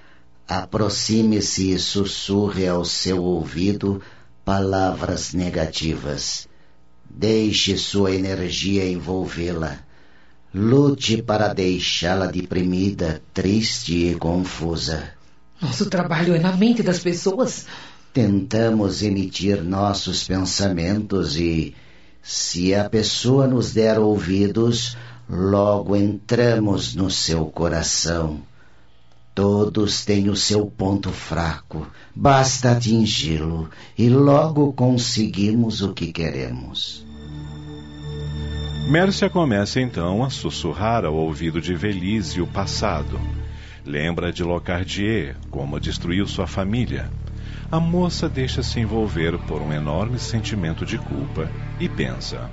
Aproxime-se e sussurre ao seu ouvido palavras negativas. Deixe sua energia envolvê-la. Lute para deixá-la deprimida, triste e confusa. Nosso trabalho é na mente das pessoas. Tentamos emitir nossos pensamentos e, se a pessoa nos der ouvidos, logo entramos no seu coração. Todos têm o seu ponto fraco, basta atingi-lo e logo conseguimos o que queremos. Mércia começa então a sussurrar ao ouvido de Velise o passado. Lembra de Locardier, como destruiu sua família. A moça deixa-se envolver por um enorme sentimento de culpa e pensa: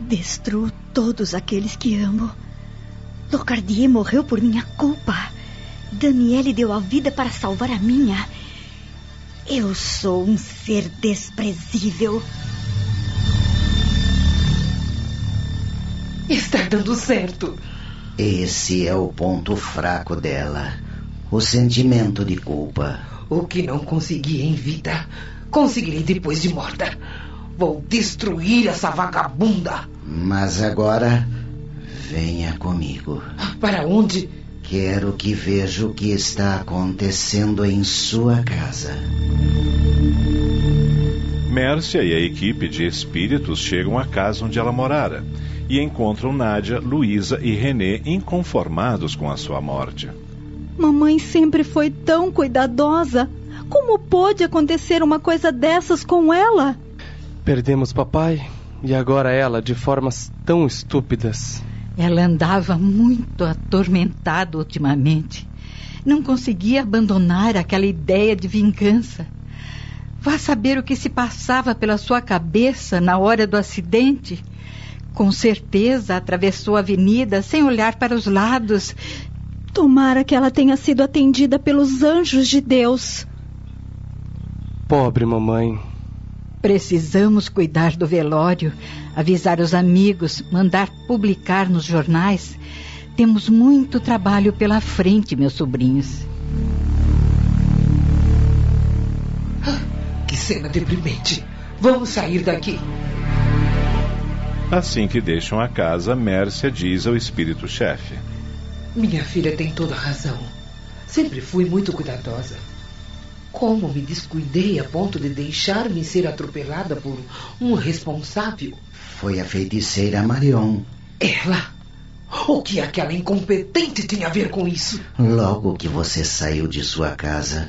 Destruo todos aqueles que amo. Locardier morreu por minha culpa. Daniele deu a vida para salvar a minha. Eu sou um ser desprezível. Está dando certo. Esse é o ponto fraco dela. O sentimento de culpa. O que não consegui em vida, conseguirei depois de morta. Vou destruir essa vagabunda. Mas agora, venha comigo. Para onde? Quero que veja o que está acontecendo em sua casa. Mércia e a equipe de espíritos chegam à casa onde ela morara e encontram Nádia, Luísa e Renê inconformados com a sua morte. Mamãe sempre foi tão cuidadosa. Como pôde acontecer uma coisa dessas com ela? Perdemos papai e agora ela de formas tão estúpidas. Ela andava muito atormentada ultimamente. Não conseguia abandonar aquela ideia de vingança. Vá saber o que se passava pela sua cabeça na hora do acidente. Com certeza atravessou a avenida sem olhar para os lados. Tomara que ela tenha sido atendida pelos anjos de Deus. Pobre mamãe. Precisamos cuidar do velório, avisar os amigos, mandar publicar nos jornais. Temos muito trabalho pela frente, meus sobrinhos. Que cena deprimente. Vamos sair daqui. Assim que deixam a casa, Mércia diz ao espírito-chefe: Minha filha tem toda a razão. Sempre fui muito cuidadosa. Como me descuidei a ponto de deixar-me ser atropelada por um responsável? Foi a feiticeira Marion. Ela? O que aquela incompetente tem a ver com isso? Logo que você saiu de sua casa,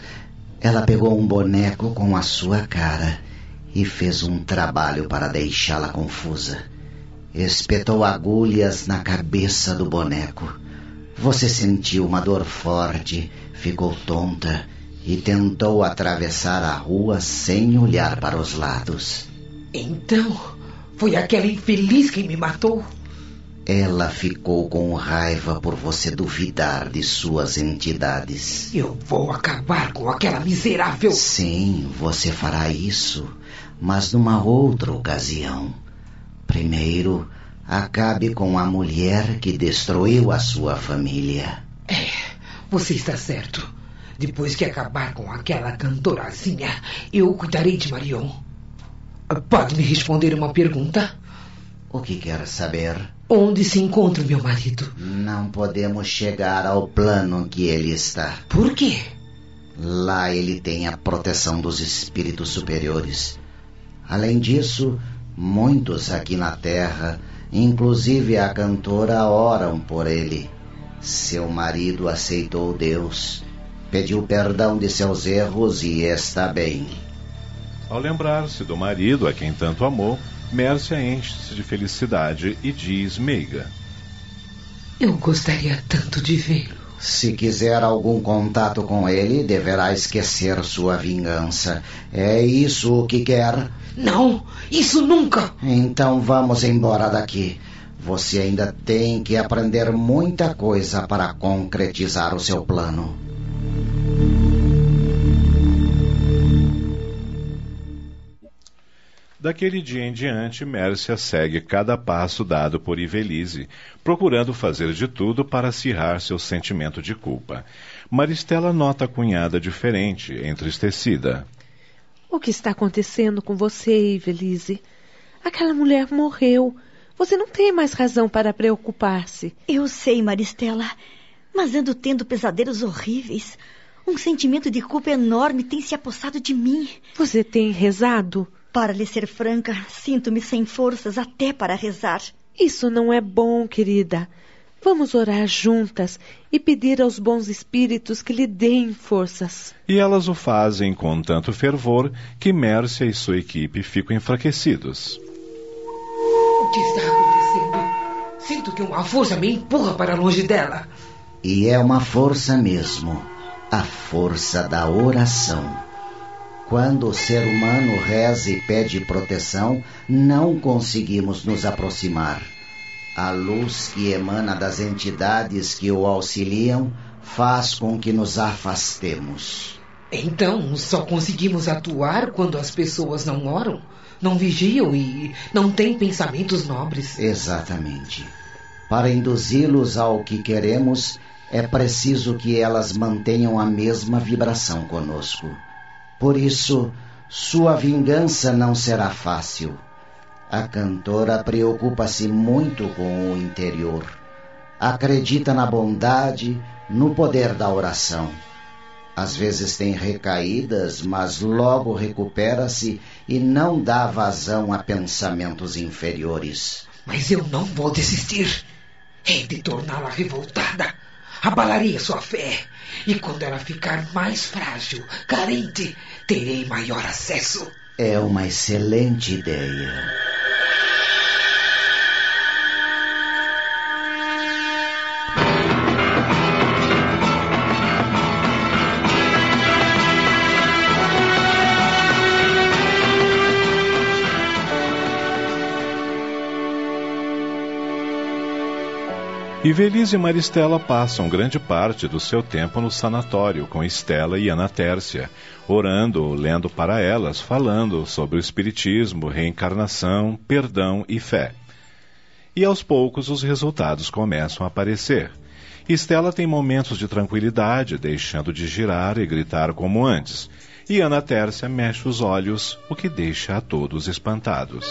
ela pegou um boneco com a sua cara e fez um trabalho para deixá-la confusa. Espetou agulhas na cabeça do boneco. Você sentiu uma dor forte, ficou tonta e tentou atravessar a rua sem olhar para os lados. Então, foi aquela infeliz quem me matou? Ela ficou com raiva por você duvidar de suas entidades. Eu vou acabar com aquela miserável. Sim, você fará isso, mas numa outra ocasião. Primeiro, acabe com a mulher que destruiu a sua família. É, você está certo. Depois que acabar com aquela cantorazinha, eu cuidarei de Marion. Pode me responder uma pergunta? O que quer saber? Onde se encontra meu marido? Não podemos chegar ao plano que ele está. Por quê? Lá ele tem a proteção dos espíritos superiores. Além disso, muitos aqui na Terra, inclusive a cantora, oram por ele. Seu marido aceitou Deus, pediu perdão de seus erros e está bem. Ao lembrar-se do marido a quem tanto amou, Mércia enche-se de felicidade e diz meiga: Eu gostaria tanto de vê-lo. Se quiser algum contato com ele, deverá esquecer sua vingança. É isso o que quer? Não, isso nunca. Então vamos embora daqui. Você ainda tem que aprender muita coisa para concretizar o seu plano. Daquele dia em diante, Mércia segue cada passo dado por Ivelise, procurando fazer de tudo para acirrar seu sentimento de culpa. Maristela nota a cunhada diferente, entristecida. O que está acontecendo com você, Ivelise? Aquela mulher morreu. Você não tem mais razão para preocupar-se. Eu sei, Maristela, mas ando tendo pesadelos horríveis. Um sentimento de culpa enorme tem se apossado de mim. Você tem rezado? Para lhe ser franca, sinto-me sem forças até para rezar. Isso não é bom, querida. Vamos orar juntas e pedir aos bons espíritos que lhe deem forças. E elas o fazem com tanto fervor que Mércia e sua equipe ficam enfraquecidos. O que está acontecendo? Sinto que uma força me empurra para longe dela. E é uma força mesmo a força da oração. Quando o ser humano reza e pede proteção, não conseguimos nos aproximar. A luz que emana das entidades que o auxiliam faz com que nos afastemos. Então, só conseguimos atuar quando as pessoas não oram, não vigiam e não têm pensamentos nobres. Exatamente. Para induzi-los ao que queremos, é preciso que elas mantenham a mesma vibração conosco. Por isso, sua vingança não será fácil. A cantora preocupa-se muito com o interior. Acredita na bondade, no poder da oração. Às vezes tem recaídas, mas logo recupera-se e não dá vazão a pensamentos inferiores. Mas eu não vou desistir. Hei de torná-la revoltada abalaria sua fé. E quando ela ficar mais frágil, carente, terei maior acesso. É uma excelente ideia. Ivelise e Maristela passam grande parte do seu tempo no sanatório com Estela e Ana Tércia, orando, lendo para elas, falando sobre o espiritismo, reencarnação, perdão e fé. E aos poucos os resultados começam a aparecer. Estela tem momentos de tranquilidade, deixando de girar e gritar como antes. E Ana Tércia mexe os olhos, o que deixa a todos espantados.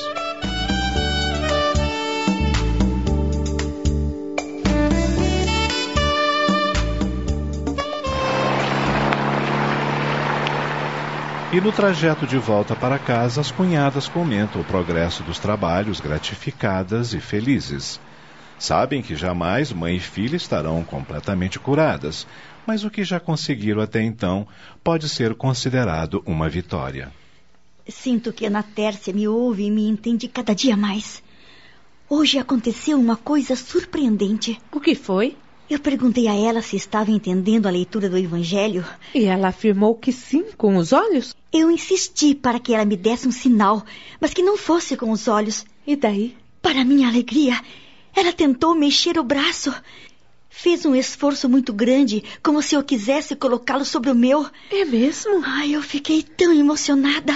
E no trajeto de volta para casa, as cunhadas comentam o progresso dos trabalhos, gratificadas e felizes. Sabem que jamais mãe e filha estarão completamente curadas, mas o que já conseguiram até então pode ser considerado uma vitória. Sinto que Ana Tércia me ouve e me entende cada dia mais. Hoje aconteceu uma coisa surpreendente. O que foi? Eu perguntei a ela se estava entendendo a leitura do Evangelho. E ela afirmou que sim, com os olhos? Eu insisti para que ela me desse um sinal, mas que não fosse com os olhos. E daí? Para minha alegria, ela tentou mexer o braço. Fez um esforço muito grande, como se eu quisesse colocá-lo sobre o meu. É mesmo? Ai, eu fiquei tão emocionada.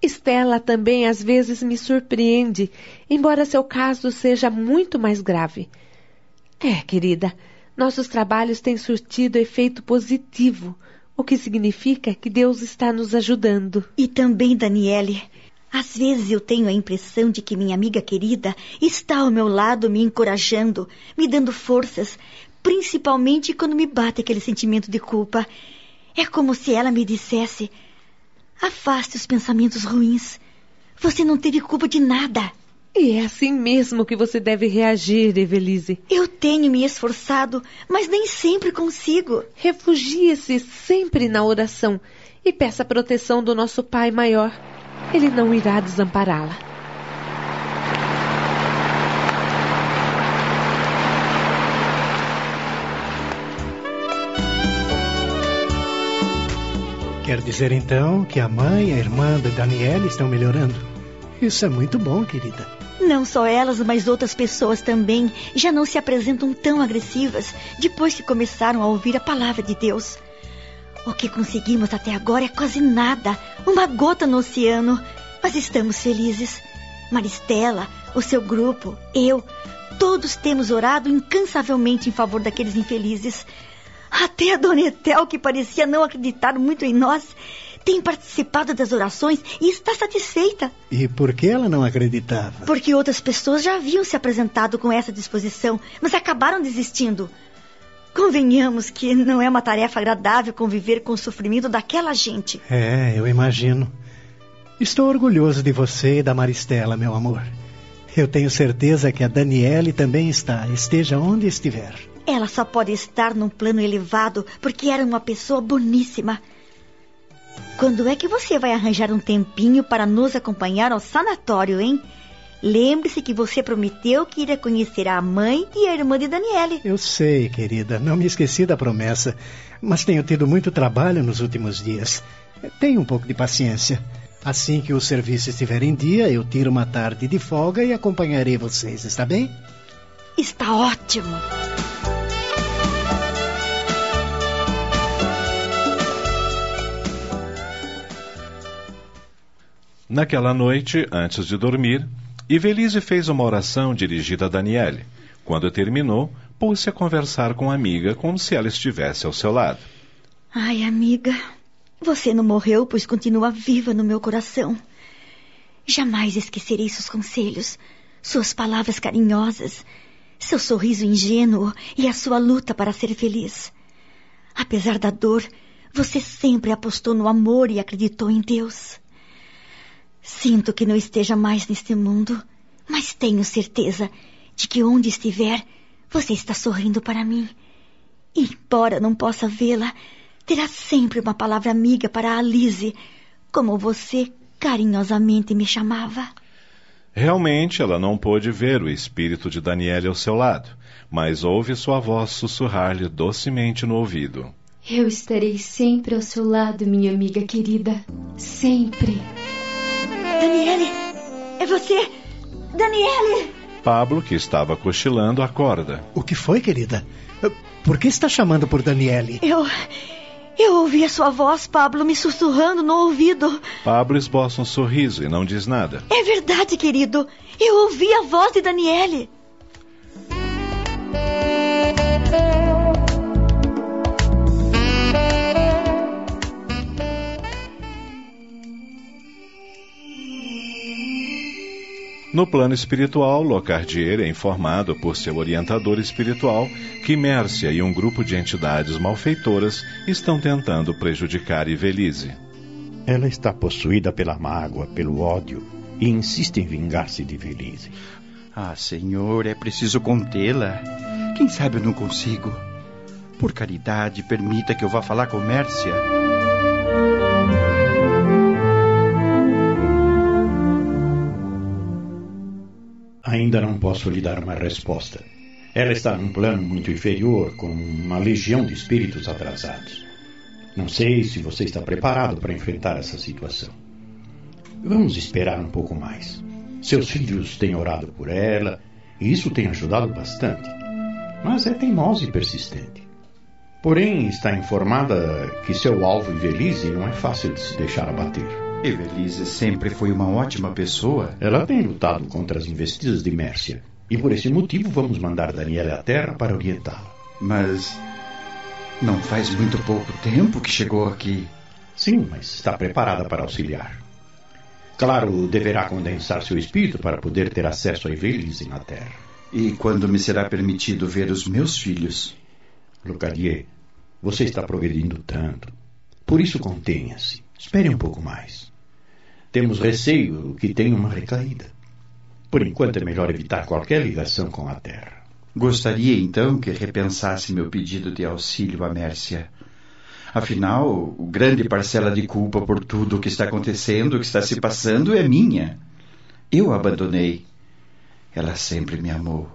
Estela também às vezes me surpreende, embora seu caso seja muito mais grave. É, querida, nossos trabalhos têm surtido efeito positivo, o que significa que Deus está nos ajudando. E também, Daniele, às vezes eu tenho a impressão de que minha amiga querida está ao meu lado me encorajando, me dando forças, principalmente quando me bate aquele sentimento de culpa. É como se ela me dissesse: afaste os pensamentos ruins. Você não teve culpa de nada. E é assim mesmo que você deve reagir, Evelise. Eu tenho me esforçado, mas nem sempre consigo. Refugie-se sempre na oração e peça a proteção do nosso Pai maior. Ele não irá desampará-la. Quer dizer então que a mãe e a irmã da Daniela estão melhorando? Isso é muito bom, querida. Não só elas, mas outras pessoas também já não se apresentam tão agressivas depois que começaram a ouvir a palavra de Deus. O que conseguimos até agora é quase nada, uma gota no oceano. Mas estamos felizes. Maristela, o seu grupo, eu, todos temos orado incansavelmente em favor daqueles infelizes. Até a Dona Etel, que parecia não acreditar muito em nós, tem participado das orações e está satisfeita. E por que ela não acreditava? Porque outras pessoas já haviam se apresentado com essa disposição, mas acabaram desistindo. Convenhamos que não é uma tarefa agradável conviver com o sofrimento daquela gente. É, eu imagino. Estou orgulhoso de você e da Maristela, meu amor. Eu tenho certeza que a Daniele também está, esteja onde estiver. Ela só pode estar num plano elevado porque era uma pessoa boníssima. Quando é que você vai arranjar um tempinho para nos acompanhar ao sanatório, hein? Lembre-se que você prometeu que iria conhecer a mãe e a irmã de Daniele. Eu sei, querida, não me esqueci da promessa, mas tenho tido muito trabalho nos últimos dias. Tenha um pouco de paciência. Assim que o serviço estiver em dia, eu tiro uma tarde de folga e acompanharei vocês, está bem? Está ótimo. Naquela noite, antes de dormir, Ivelise fez uma oração dirigida a Daniele. Quando terminou, pôs-se a conversar com a amiga como se ela estivesse ao seu lado. Ai, amiga, você não morreu, pois continua viva no meu coração. Jamais esquecerei seus conselhos, suas palavras carinhosas, seu sorriso ingênuo e a sua luta para ser feliz. Apesar da dor, você sempre apostou no amor e acreditou em Deus. Sinto que não esteja mais neste mundo, mas tenho certeza de que onde estiver, você está sorrindo para mim. E, embora não possa vê-la, terá sempre uma palavra amiga para a Alice, como você carinhosamente me chamava. Realmente ela não pôde ver o espírito de Daniele ao seu lado, mas ouve sua voz sussurrar-lhe docemente no ouvido. Eu estarei sempre ao seu lado, minha amiga querida. Sempre. Daniele! É você! Daniele! Pablo, que estava cochilando, acorda. O que foi, querida? Por que está chamando por Daniele? Eu. Eu ouvi a sua voz, Pablo, me sussurrando no ouvido. Pablo esboça um sorriso e não diz nada. É verdade, querido. Eu ouvi a voz de Daniele. No plano espiritual, Locardier é informado por seu orientador espiritual que Mércia e um grupo de entidades malfeitoras estão tentando prejudicar Ivelise. Ela está possuída pela mágoa, pelo ódio e insiste em vingar-se de Ivelise. Ah, senhor, é preciso contê-la. Quem sabe eu não consigo. Por caridade, permita que eu vá falar com Mércia. Ainda não posso lhe dar uma resposta. Ela está num plano muito inferior, com uma legião de espíritos atrasados. Não sei se você está preparado para enfrentar essa situação. Vamos esperar um pouco mais. Seus filhos têm orado por ela e isso tem ajudado bastante. Mas é teimosa e persistente. Porém, está informada que seu alvo Ivelise não é fácil de se deixar abater. Evelise sempre foi uma ótima pessoa. Ela tem lutado contra as investidas de Mércia. E por esse motivo vamos mandar Daniela à Terra para orientá-la. Mas não faz muito pouco tempo que chegou aqui. Sim, mas está preparada para auxiliar. Claro, deverá condensar seu espírito para poder ter acesso a Evelise na Terra. E quando me será permitido ver os meus filhos? Lucadier, você está progredindo tanto. Por isso contenha-se. Espere um pouco mais. Temos receio que tenha uma recaída. Por enquanto é melhor evitar qualquer ligação com a Terra. Gostaria então que repensasse meu pedido de auxílio a Mércia. Afinal, grande parcela de culpa por tudo o que está acontecendo, o que está se passando, é minha. Eu a abandonei. Ela sempre me amou.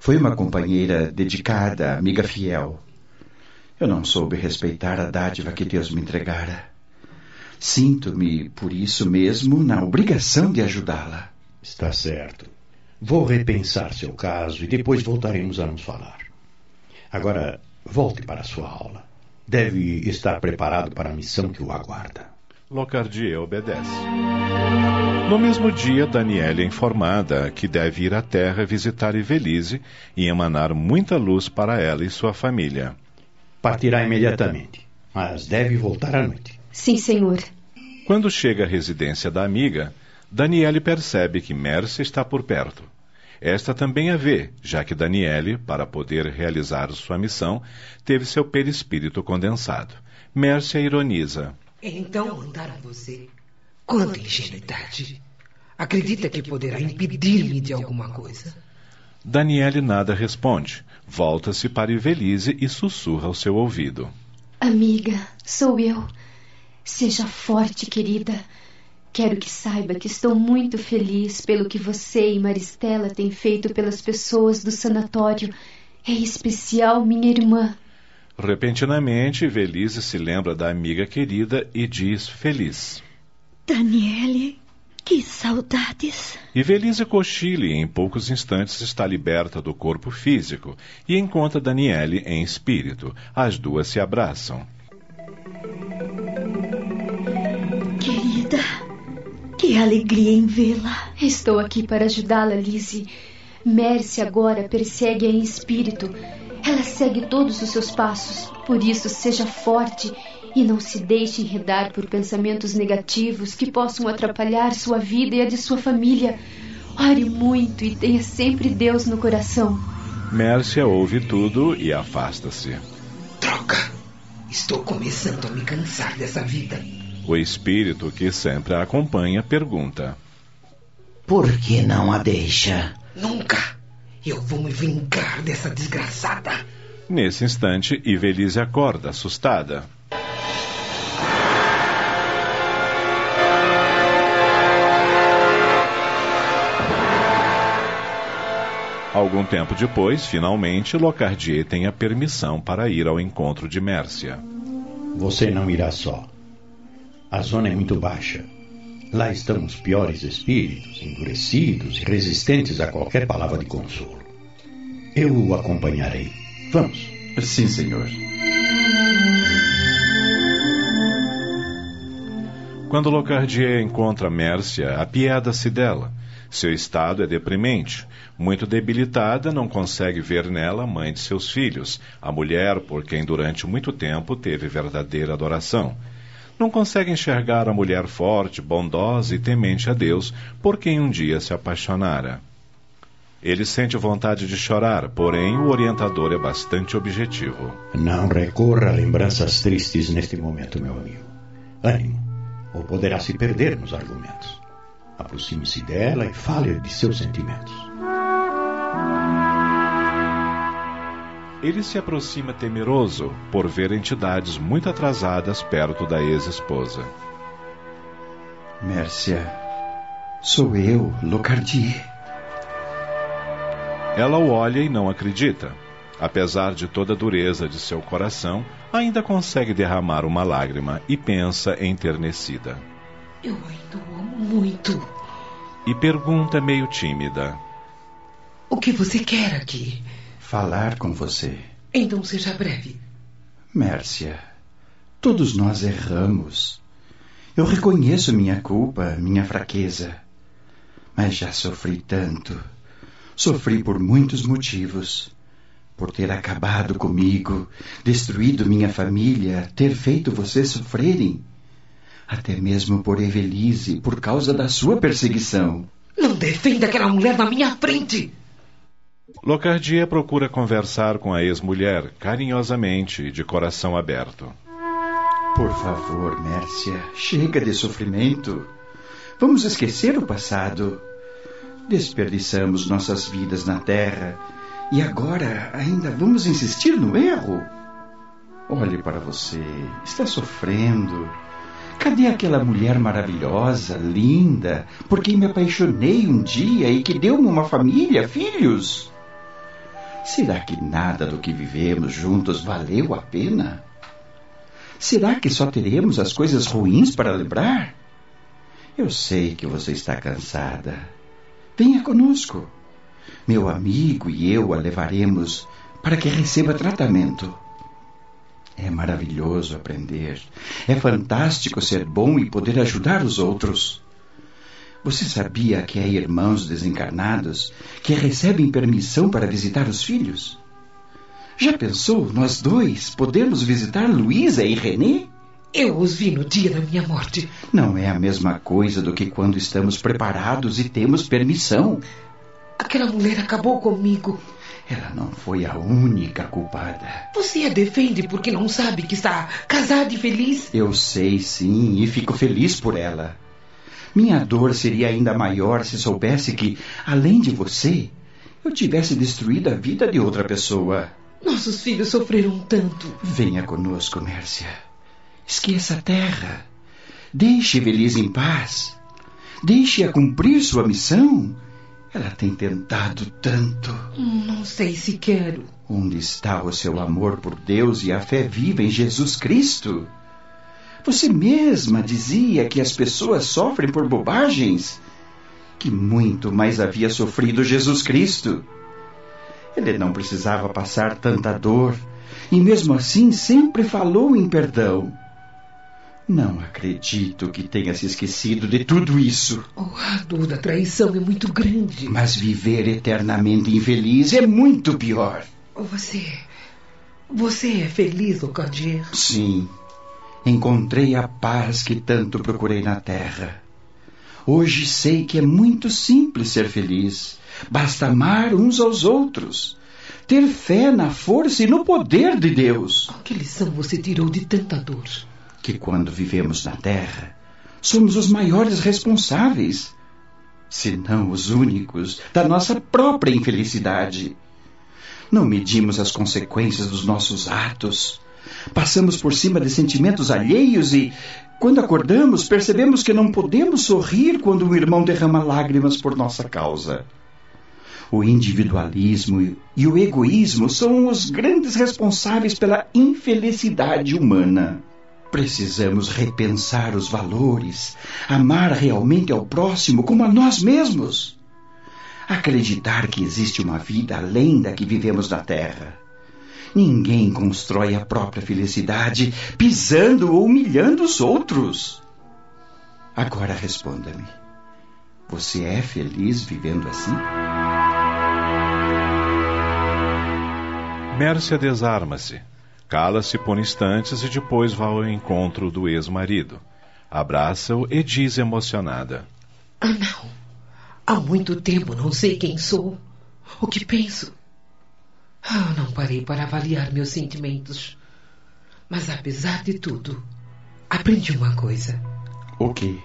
Foi uma companheira dedicada, amiga fiel. Eu não soube respeitar a dádiva que Deus me entregara. Sinto-me, por isso mesmo, na obrigação de ajudá-la. Está certo. Vou repensar seu caso e depois voltaremos a nos falar. Agora, volte para a sua aula. Deve estar preparado para a missão que o aguarda. Locardier obedece. No mesmo dia, Daniela é informada que deve ir à terra visitar Ivelise e emanar muita luz para ela e sua família. Partirá imediatamente, mas deve voltar à noite. Sim, senhor. Quando chega à residência da amiga, Daniele percebe que Mércia está por perto. Esta também a vê, já que Daniele, para poder realizar sua missão, teve seu perispírito condensado. Mércia ironiza. Então mandaram você. Quanta ingenuidade. Acredita que poderá impedir-me de alguma coisa? Daniele nada responde. Volta-se para Ivelise e sussurra ao seu ouvido. Amiga, sou eu. Seja forte, querida. Quero que saiba que estou muito feliz pelo que você e Maristela têm feito pelas pessoas do sanatório. Em especial minha irmã. Repentinamente, Velise se lembra da amiga querida e diz feliz. Daniele, que saudades. E Velise cochila e em poucos instantes está liberta do corpo físico e encontra Daniele em espírito. As duas se abraçam. Que alegria em vê-la. Estou aqui para ajudá-la, Lizzie. Mercy agora persegue em espírito. Ela segue todos os seus passos. Por isso, seja forte e não se deixe enredar por pensamentos negativos que possam atrapalhar sua vida e a de sua família. Ore muito e tenha sempre Deus no coração. Mércia ouve tudo e afasta-se. Troca! Estou começando a me cansar dessa vida. O espírito que sempre a acompanha pergunta: Por que não a deixa? Nunca! Eu vou me vingar dessa desgraçada. Nesse instante, Ivelise acorda, assustada. Algum tempo depois, finalmente, Locardier tem a permissão para ir ao encontro de Mércia. Você não irá só. A zona é muito baixa. Lá estão os piores espíritos, endurecidos e resistentes a qualquer palavra de consolo. Eu o acompanharei. Vamos. Sim, senhor. Quando Locardier encontra Mércia, apieda-se dela. Seu estado é deprimente. Muito debilitada, não consegue ver nela a mãe de seus filhos, a mulher por quem durante muito tempo teve verdadeira adoração. Não consegue enxergar a mulher forte, bondosa e temente a Deus, por quem um dia se apaixonara. Ele sente vontade de chorar, porém o orientador é bastante objetivo. Não recorra a lembranças tristes neste momento, meu amigo. Ânimo, ou poderá se perder nos argumentos. Aproxime-se dela e fale de seus sentimentos. Ele se aproxima temeroso por ver entidades muito atrasadas perto da ex-esposa. Mércia, sou eu, Locardier. Ela o olha e não acredita. Apesar de toda a dureza de seu coração, ainda consegue derramar uma lágrima e pensa enternecida. Eu ainda o amo muito. E pergunta meio tímida: O que você quer aqui? Falar com você. Então seja breve. Mércia, todos nós erramos. Eu reconheço minha culpa, minha fraqueza. Mas já sofri tanto. Sofri por muitos motivos. Por ter acabado comigo, destruído minha família, ter feito vocês sofrerem. Até mesmo por Evelise, por causa da sua perseguição. Não defenda aquela mulher na minha frente! Locardier procura conversar com a ex-mulher carinhosamente e de coração aberto. Por favor, Mércia, chega de sofrimento. Vamos esquecer o passado. Desperdiçamos nossas vidas na terra e agora ainda vamos insistir no erro? Olhe para você, está sofrendo. Cadê aquela mulher maravilhosa, linda, por quem me apaixonei um dia e que deu-me uma família, filhos? Será que nada do que vivemos juntos valeu a pena? Será que só teremos as coisas ruins para lembrar? Eu sei que você está cansada. Venha conosco. Meu amigo e eu a levaremos para que receba tratamento. É maravilhoso aprender. É fantástico ser bom e poder ajudar os outros. Você sabia que há irmãos desencarnados que recebem permissão para visitar os filhos? Já pensou, nós dois, podemos visitar Luísa e René? Eu os vi no dia da minha morte. Não é a mesma coisa do que quando estamos preparados e temos permissão. Aquela mulher acabou comigo. Ela não foi a única culpada. Você a defende porque não sabe que está casada e feliz? Eu sei, sim, e fico feliz por ela. Minha dor seria ainda maior se soubesse que, além de você, eu tivesse destruído a vida de outra pessoa. Nossos filhos sofreram tanto. Venha conosco, Mércia. Esqueça a terra. Deixe Feliz em paz. Deixe-a cumprir sua missão. Ela tem tentado tanto. Não sei se quero. Onde está o seu amor por Deus e a fé viva em Jesus Cristo? Você mesma dizia que as pessoas sofrem por bobagens. Que muito mais havia sofrido Jesus Cristo. Ele não precisava passar tanta dor e, mesmo assim, sempre falou em perdão. Não acredito que tenha se esquecido de tudo isso. Oh, a dor da traição é muito grande. Mas viver eternamente infeliz é muito pior. Você. Você é feliz, Ocadier? Sim. Encontrei a paz que tanto procurei na terra. Hoje sei que é muito simples ser feliz. Basta amar uns aos outros. Ter fé na força e no poder de Deus. Que lição você tirou de tanta dor? que quando vivemos na Terra, somos os maiores responsáveis, se não os únicos, da nossa própria infelicidade. Não medimos as consequências dos nossos atos. Passamos por cima de sentimentos alheios e, quando acordamos, percebemos que não podemos sorrir quando um irmão derrama lágrimas por nossa causa. O individualismo e o egoísmo são os grandes responsáveis pela infelicidade humana. Precisamos repensar os valores, amar realmente ao próximo como a nós mesmos. Acreditar que existe uma vida além da que vivemos na Terra. Ninguém constrói a própria felicidade pisando ou humilhando os outros. Agora responda-me. Você é feliz vivendo assim? Mércia desarma-se. Cala-se por instantes e depois vai ao encontro do ex-marido. Abraça-o e diz emocionada: Ah, não. Há muito tempo não sei quem sou, o que penso. Ah, não parei para avaliar meus sentimentos. Mas apesar de tudo, aprendi uma coisa. O quê?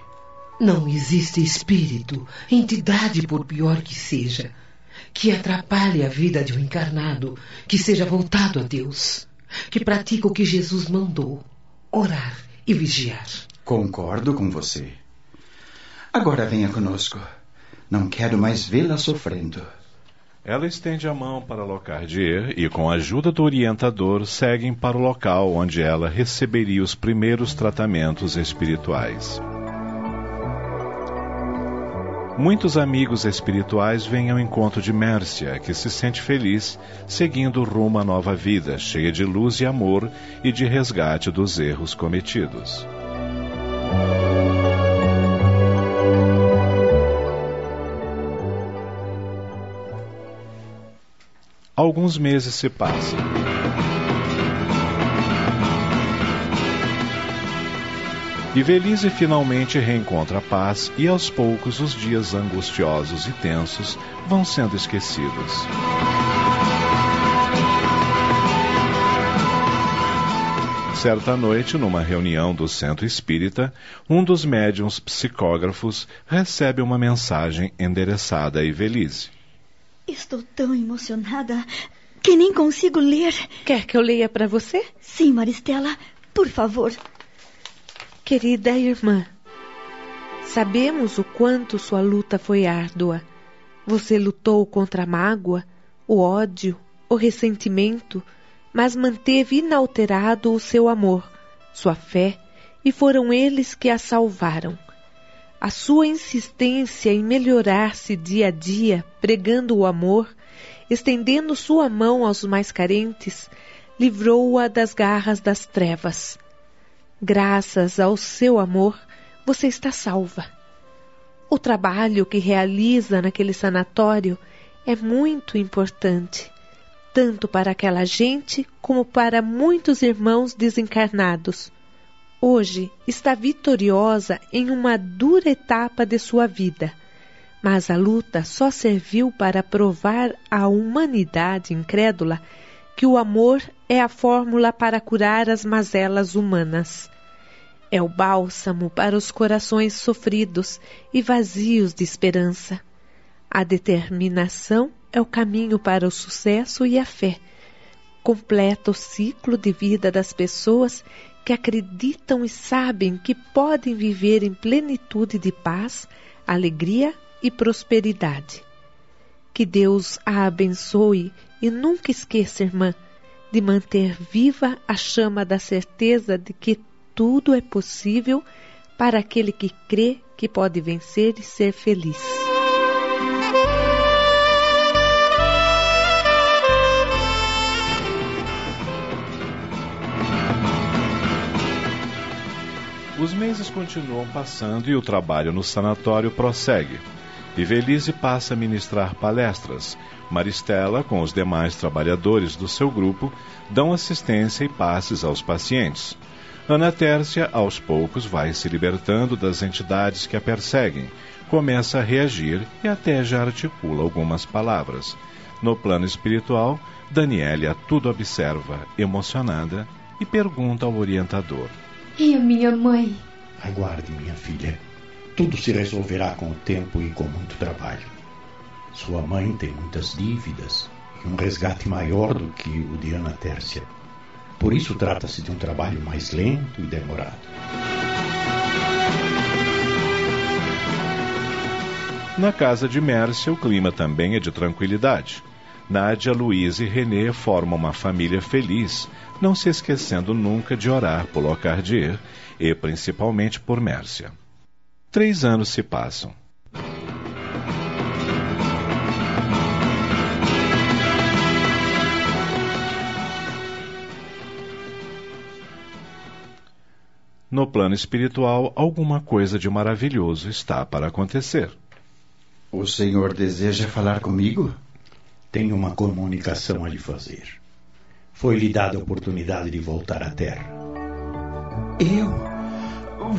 Não existe espírito, entidade, por pior que seja, que atrapalhe a vida de um encarnado que seja voltado a Deus que pratica o que Jesus mandou: orar e vigiar. Concordo com você. Agora venha conosco. Não quero mais vê-la sofrendo. Ela estende a mão para Locardier e, com a ajuda do orientador, seguem para o local onde ela receberia os primeiros tratamentos espirituais. Muitos amigos espirituais vêm ao encontro de Mércia, que se sente feliz, seguindo rumo à nova vida, cheia de luz e amor e de resgate dos erros cometidos. Alguns meses se passam. E Velize finalmente reencontra a paz e aos poucos os dias angustiosos e tensos vão sendo esquecidos. Certa noite, numa reunião do centro espírita, um dos médiuns psicógrafos recebe uma mensagem endereçada a Ivelise. Estou tão emocionada que nem consigo ler. Quer que eu leia para você? Sim, Maristela, por favor. Querida irmã, sabemos o quanto sua luta foi árdua. Você lutou contra a mágoa, o ódio, o ressentimento, mas manteve inalterado o seu amor, sua fé, e foram eles que a salvaram. A sua insistência em melhorar-se dia a dia, pregando o amor, estendendo sua mão aos mais carentes, livrou-a das garras das trevas. Graças ao seu amor, você está salva. O trabalho que realiza naquele sanatório é muito importante, tanto para aquela gente como para muitos irmãos desencarnados. Hoje está vitoriosa em uma dura etapa de sua vida, mas a luta só serviu para provar à humanidade incrédula que o amor é a fórmula para curar as mazelas humanas. É o bálsamo para os corações sofridos e vazios de esperança. A determinação é o caminho para o sucesso e a fé. Completa o ciclo de vida das pessoas que acreditam e sabem que podem viver em plenitude de paz, alegria e prosperidade. Que Deus a abençoe e nunca esqueça, irmã, de manter viva a chama da certeza de que tudo é possível para aquele que crê que pode vencer e ser feliz. Os meses continuam passando e o trabalho no sanatório prossegue. Ivelise passa a ministrar palestras. Maristela, com os demais trabalhadores do seu grupo, dão assistência e passes aos pacientes. Ana Tércia, aos poucos, vai se libertando das entidades que a perseguem, começa a reagir e até já articula algumas palavras. No plano espiritual, Daniela tudo observa, emocionada, e pergunta ao orientador: E a minha mãe? Aguarde, minha filha. Tudo se resolverá com o tempo e com muito trabalho. Sua mãe tem muitas dívidas e um resgate maior do que o de Ana Tércia. Por isso trata-se de um trabalho mais lento e demorado. Na casa de Mércia, o clima também é de tranquilidade. Nádia, Luiz e Renê formam uma família feliz, não se esquecendo nunca de orar por Locardier e principalmente por Mércia. Três anos se passam. No plano espiritual, alguma coisa de maravilhoso está para acontecer. O senhor deseja falar comigo? Tenho uma comunicação a lhe fazer. Foi-lhe dada a oportunidade de voltar à Terra. Eu?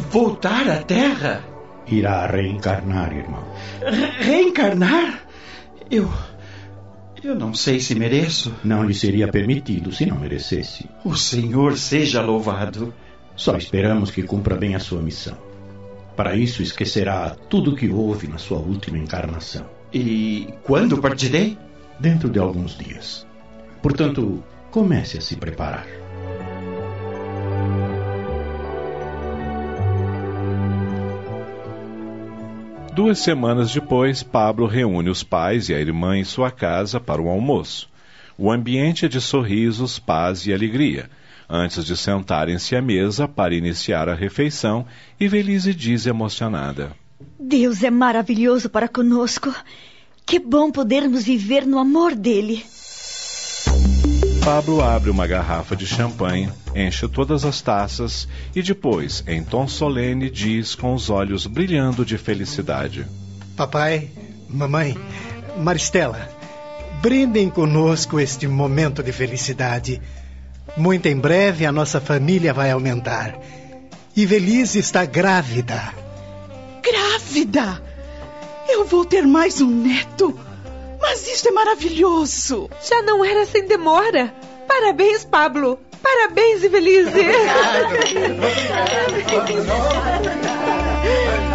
Voltar à Terra? Irá reencarnar, irmão. Re reencarnar? Eu. Eu não sei se mereço. Não lhe seria permitido se não merecesse. O Senhor seja louvado. Só esperamos que cumpra bem a sua missão. Para isso, esquecerá tudo o que houve na sua última encarnação. E quando partirei? Dentro de alguns dias. Portanto, comece a se preparar. Duas semanas depois, Pablo reúne os pais e a irmã em sua casa para o almoço. O ambiente é de sorrisos, paz e alegria. Antes de sentarem-se à mesa para iniciar a refeição, Ivelise diz emocionada: Deus é maravilhoso para conosco. Que bom podermos viver no amor dele. Pablo abre uma garrafa de champanhe, enche todas as taças e depois, em tom solene, diz com os olhos brilhando de felicidade: Papai, mamãe, Maristela, brindem conosco este momento de felicidade. Muito em breve a nossa família vai aumentar. E Velise está grávida. Grávida? Eu vou ter mais um neto. Mas isso é maravilhoso! Já não era sem demora. Parabéns, Pablo. Parabéns, Ivelise. [LAUGHS]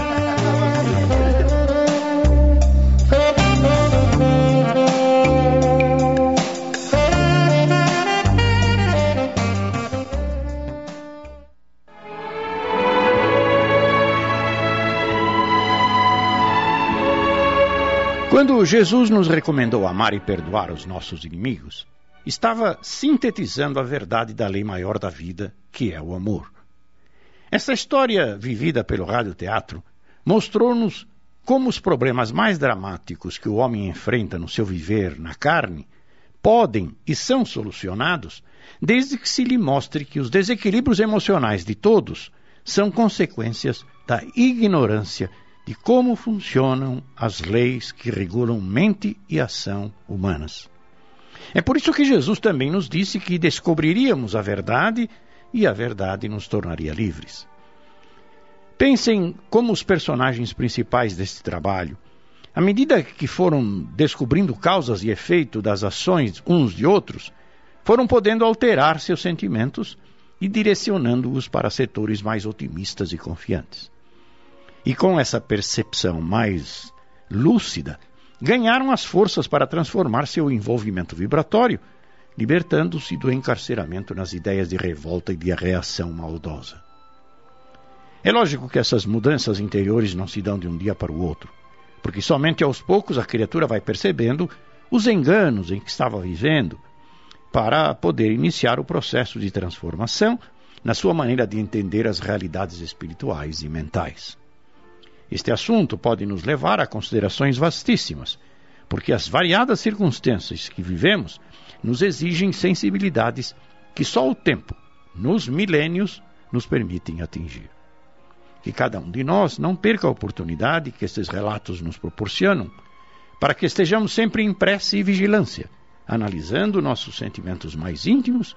Quando Jesus nos recomendou amar e perdoar os nossos inimigos, estava sintetizando a verdade da lei maior da vida, que é o amor. Essa história, vivida pelo radioteatro, mostrou-nos como os problemas mais dramáticos que o homem enfrenta no seu viver na carne podem e são solucionados desde que se lhe mostre que os desequilíbrios emocionais de todos são consequências da ignorância de como funcionam as leis que regulam mente e ação humanas. É por isso que Jesus também nos disse que descobriríamos a verdade e a verdade nos tornaria livres. Pensem como os personagens principais deste trabalho, à medida que foram descobrindo causas e efeito das ações uns de outros, foram podendo alterar seus sentimentos e direcionando-os para setores mais otimistas e confiantes. E com essa percepção mais lúcida, ganharam as forças para transformar seu envolvimento vibratório, libertando-se do encarceramento nas ideias de revolta e de reação maldosa. É lógico que essas mudanças interiores não se dão de um dia para o outro, porque somente aos poucos a criatura vai percebendo os enganos em que estava vivendo para poder iniciar o processo de transformação na sua maneira de entender as realidades espirituais e mentais. Este assunto pode nos levar a considerações vastíssimas, porque as variadas circunstâncias que vivemos nos exigem sensibilidades que só o tempo, nos milênios, nos permitem atingir. Que cada um de nós não perca a oportunidade que estes relatos nos proporcionam para que estejamos sempre em prece e vigilância analisando nossos sentimentos mais íntimos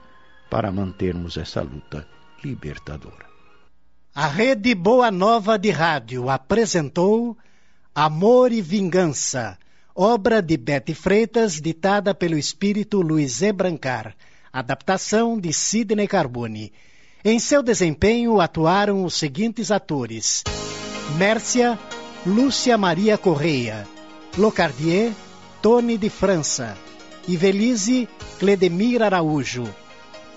para mantermos essa luta libertadora. A Rede Boa Nova de Rádio apresentou Amor e Vingança, obra de Bete Freitas, ditada pelo espírito Luiz E. Brancar, adaptação de Sidney Carbone. Em seu desempenho atuaram os seguintes atores: Mércia, Lúcia Maria Correia, Locardier, Tony de França. Ivelise Cledemir Araújo,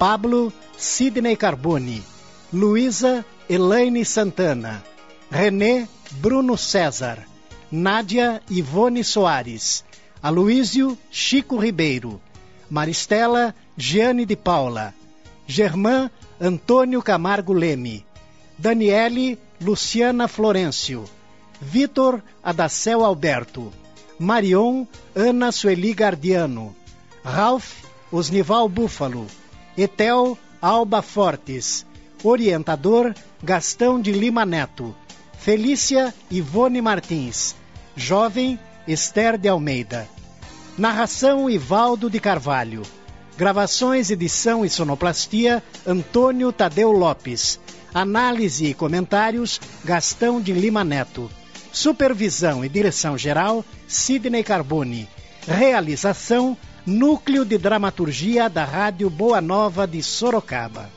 Pablo Sidney Carbone, Luísa Elaine Santana, René Bruno César, Nádia Ivone Soares, Aloísio Chico Ribeiro, Maristela Giane de Paula, Germán Antônio Camargo Leme, Daniele Luciana Florencio, Vitor Adacel Alberto, Marion Ana Sueli Gardiano, Ralph Osnival Búfalo, Etel Alba Fortes, Orientador Gastão de Lima Neto, Felícia Ivone Martins, Jovem Esther de Almeida. Narração Ivaldo de Carvalho. Gravações, edição e sonoplastia Antônio Tadeu Lopes. Análise e comentários Gastão de Lima Neto. Supervisão e direção geral Sidney Carbone. Realização Núcleo de Dramaturgia da Rádio Boa Nova de Sorocaba.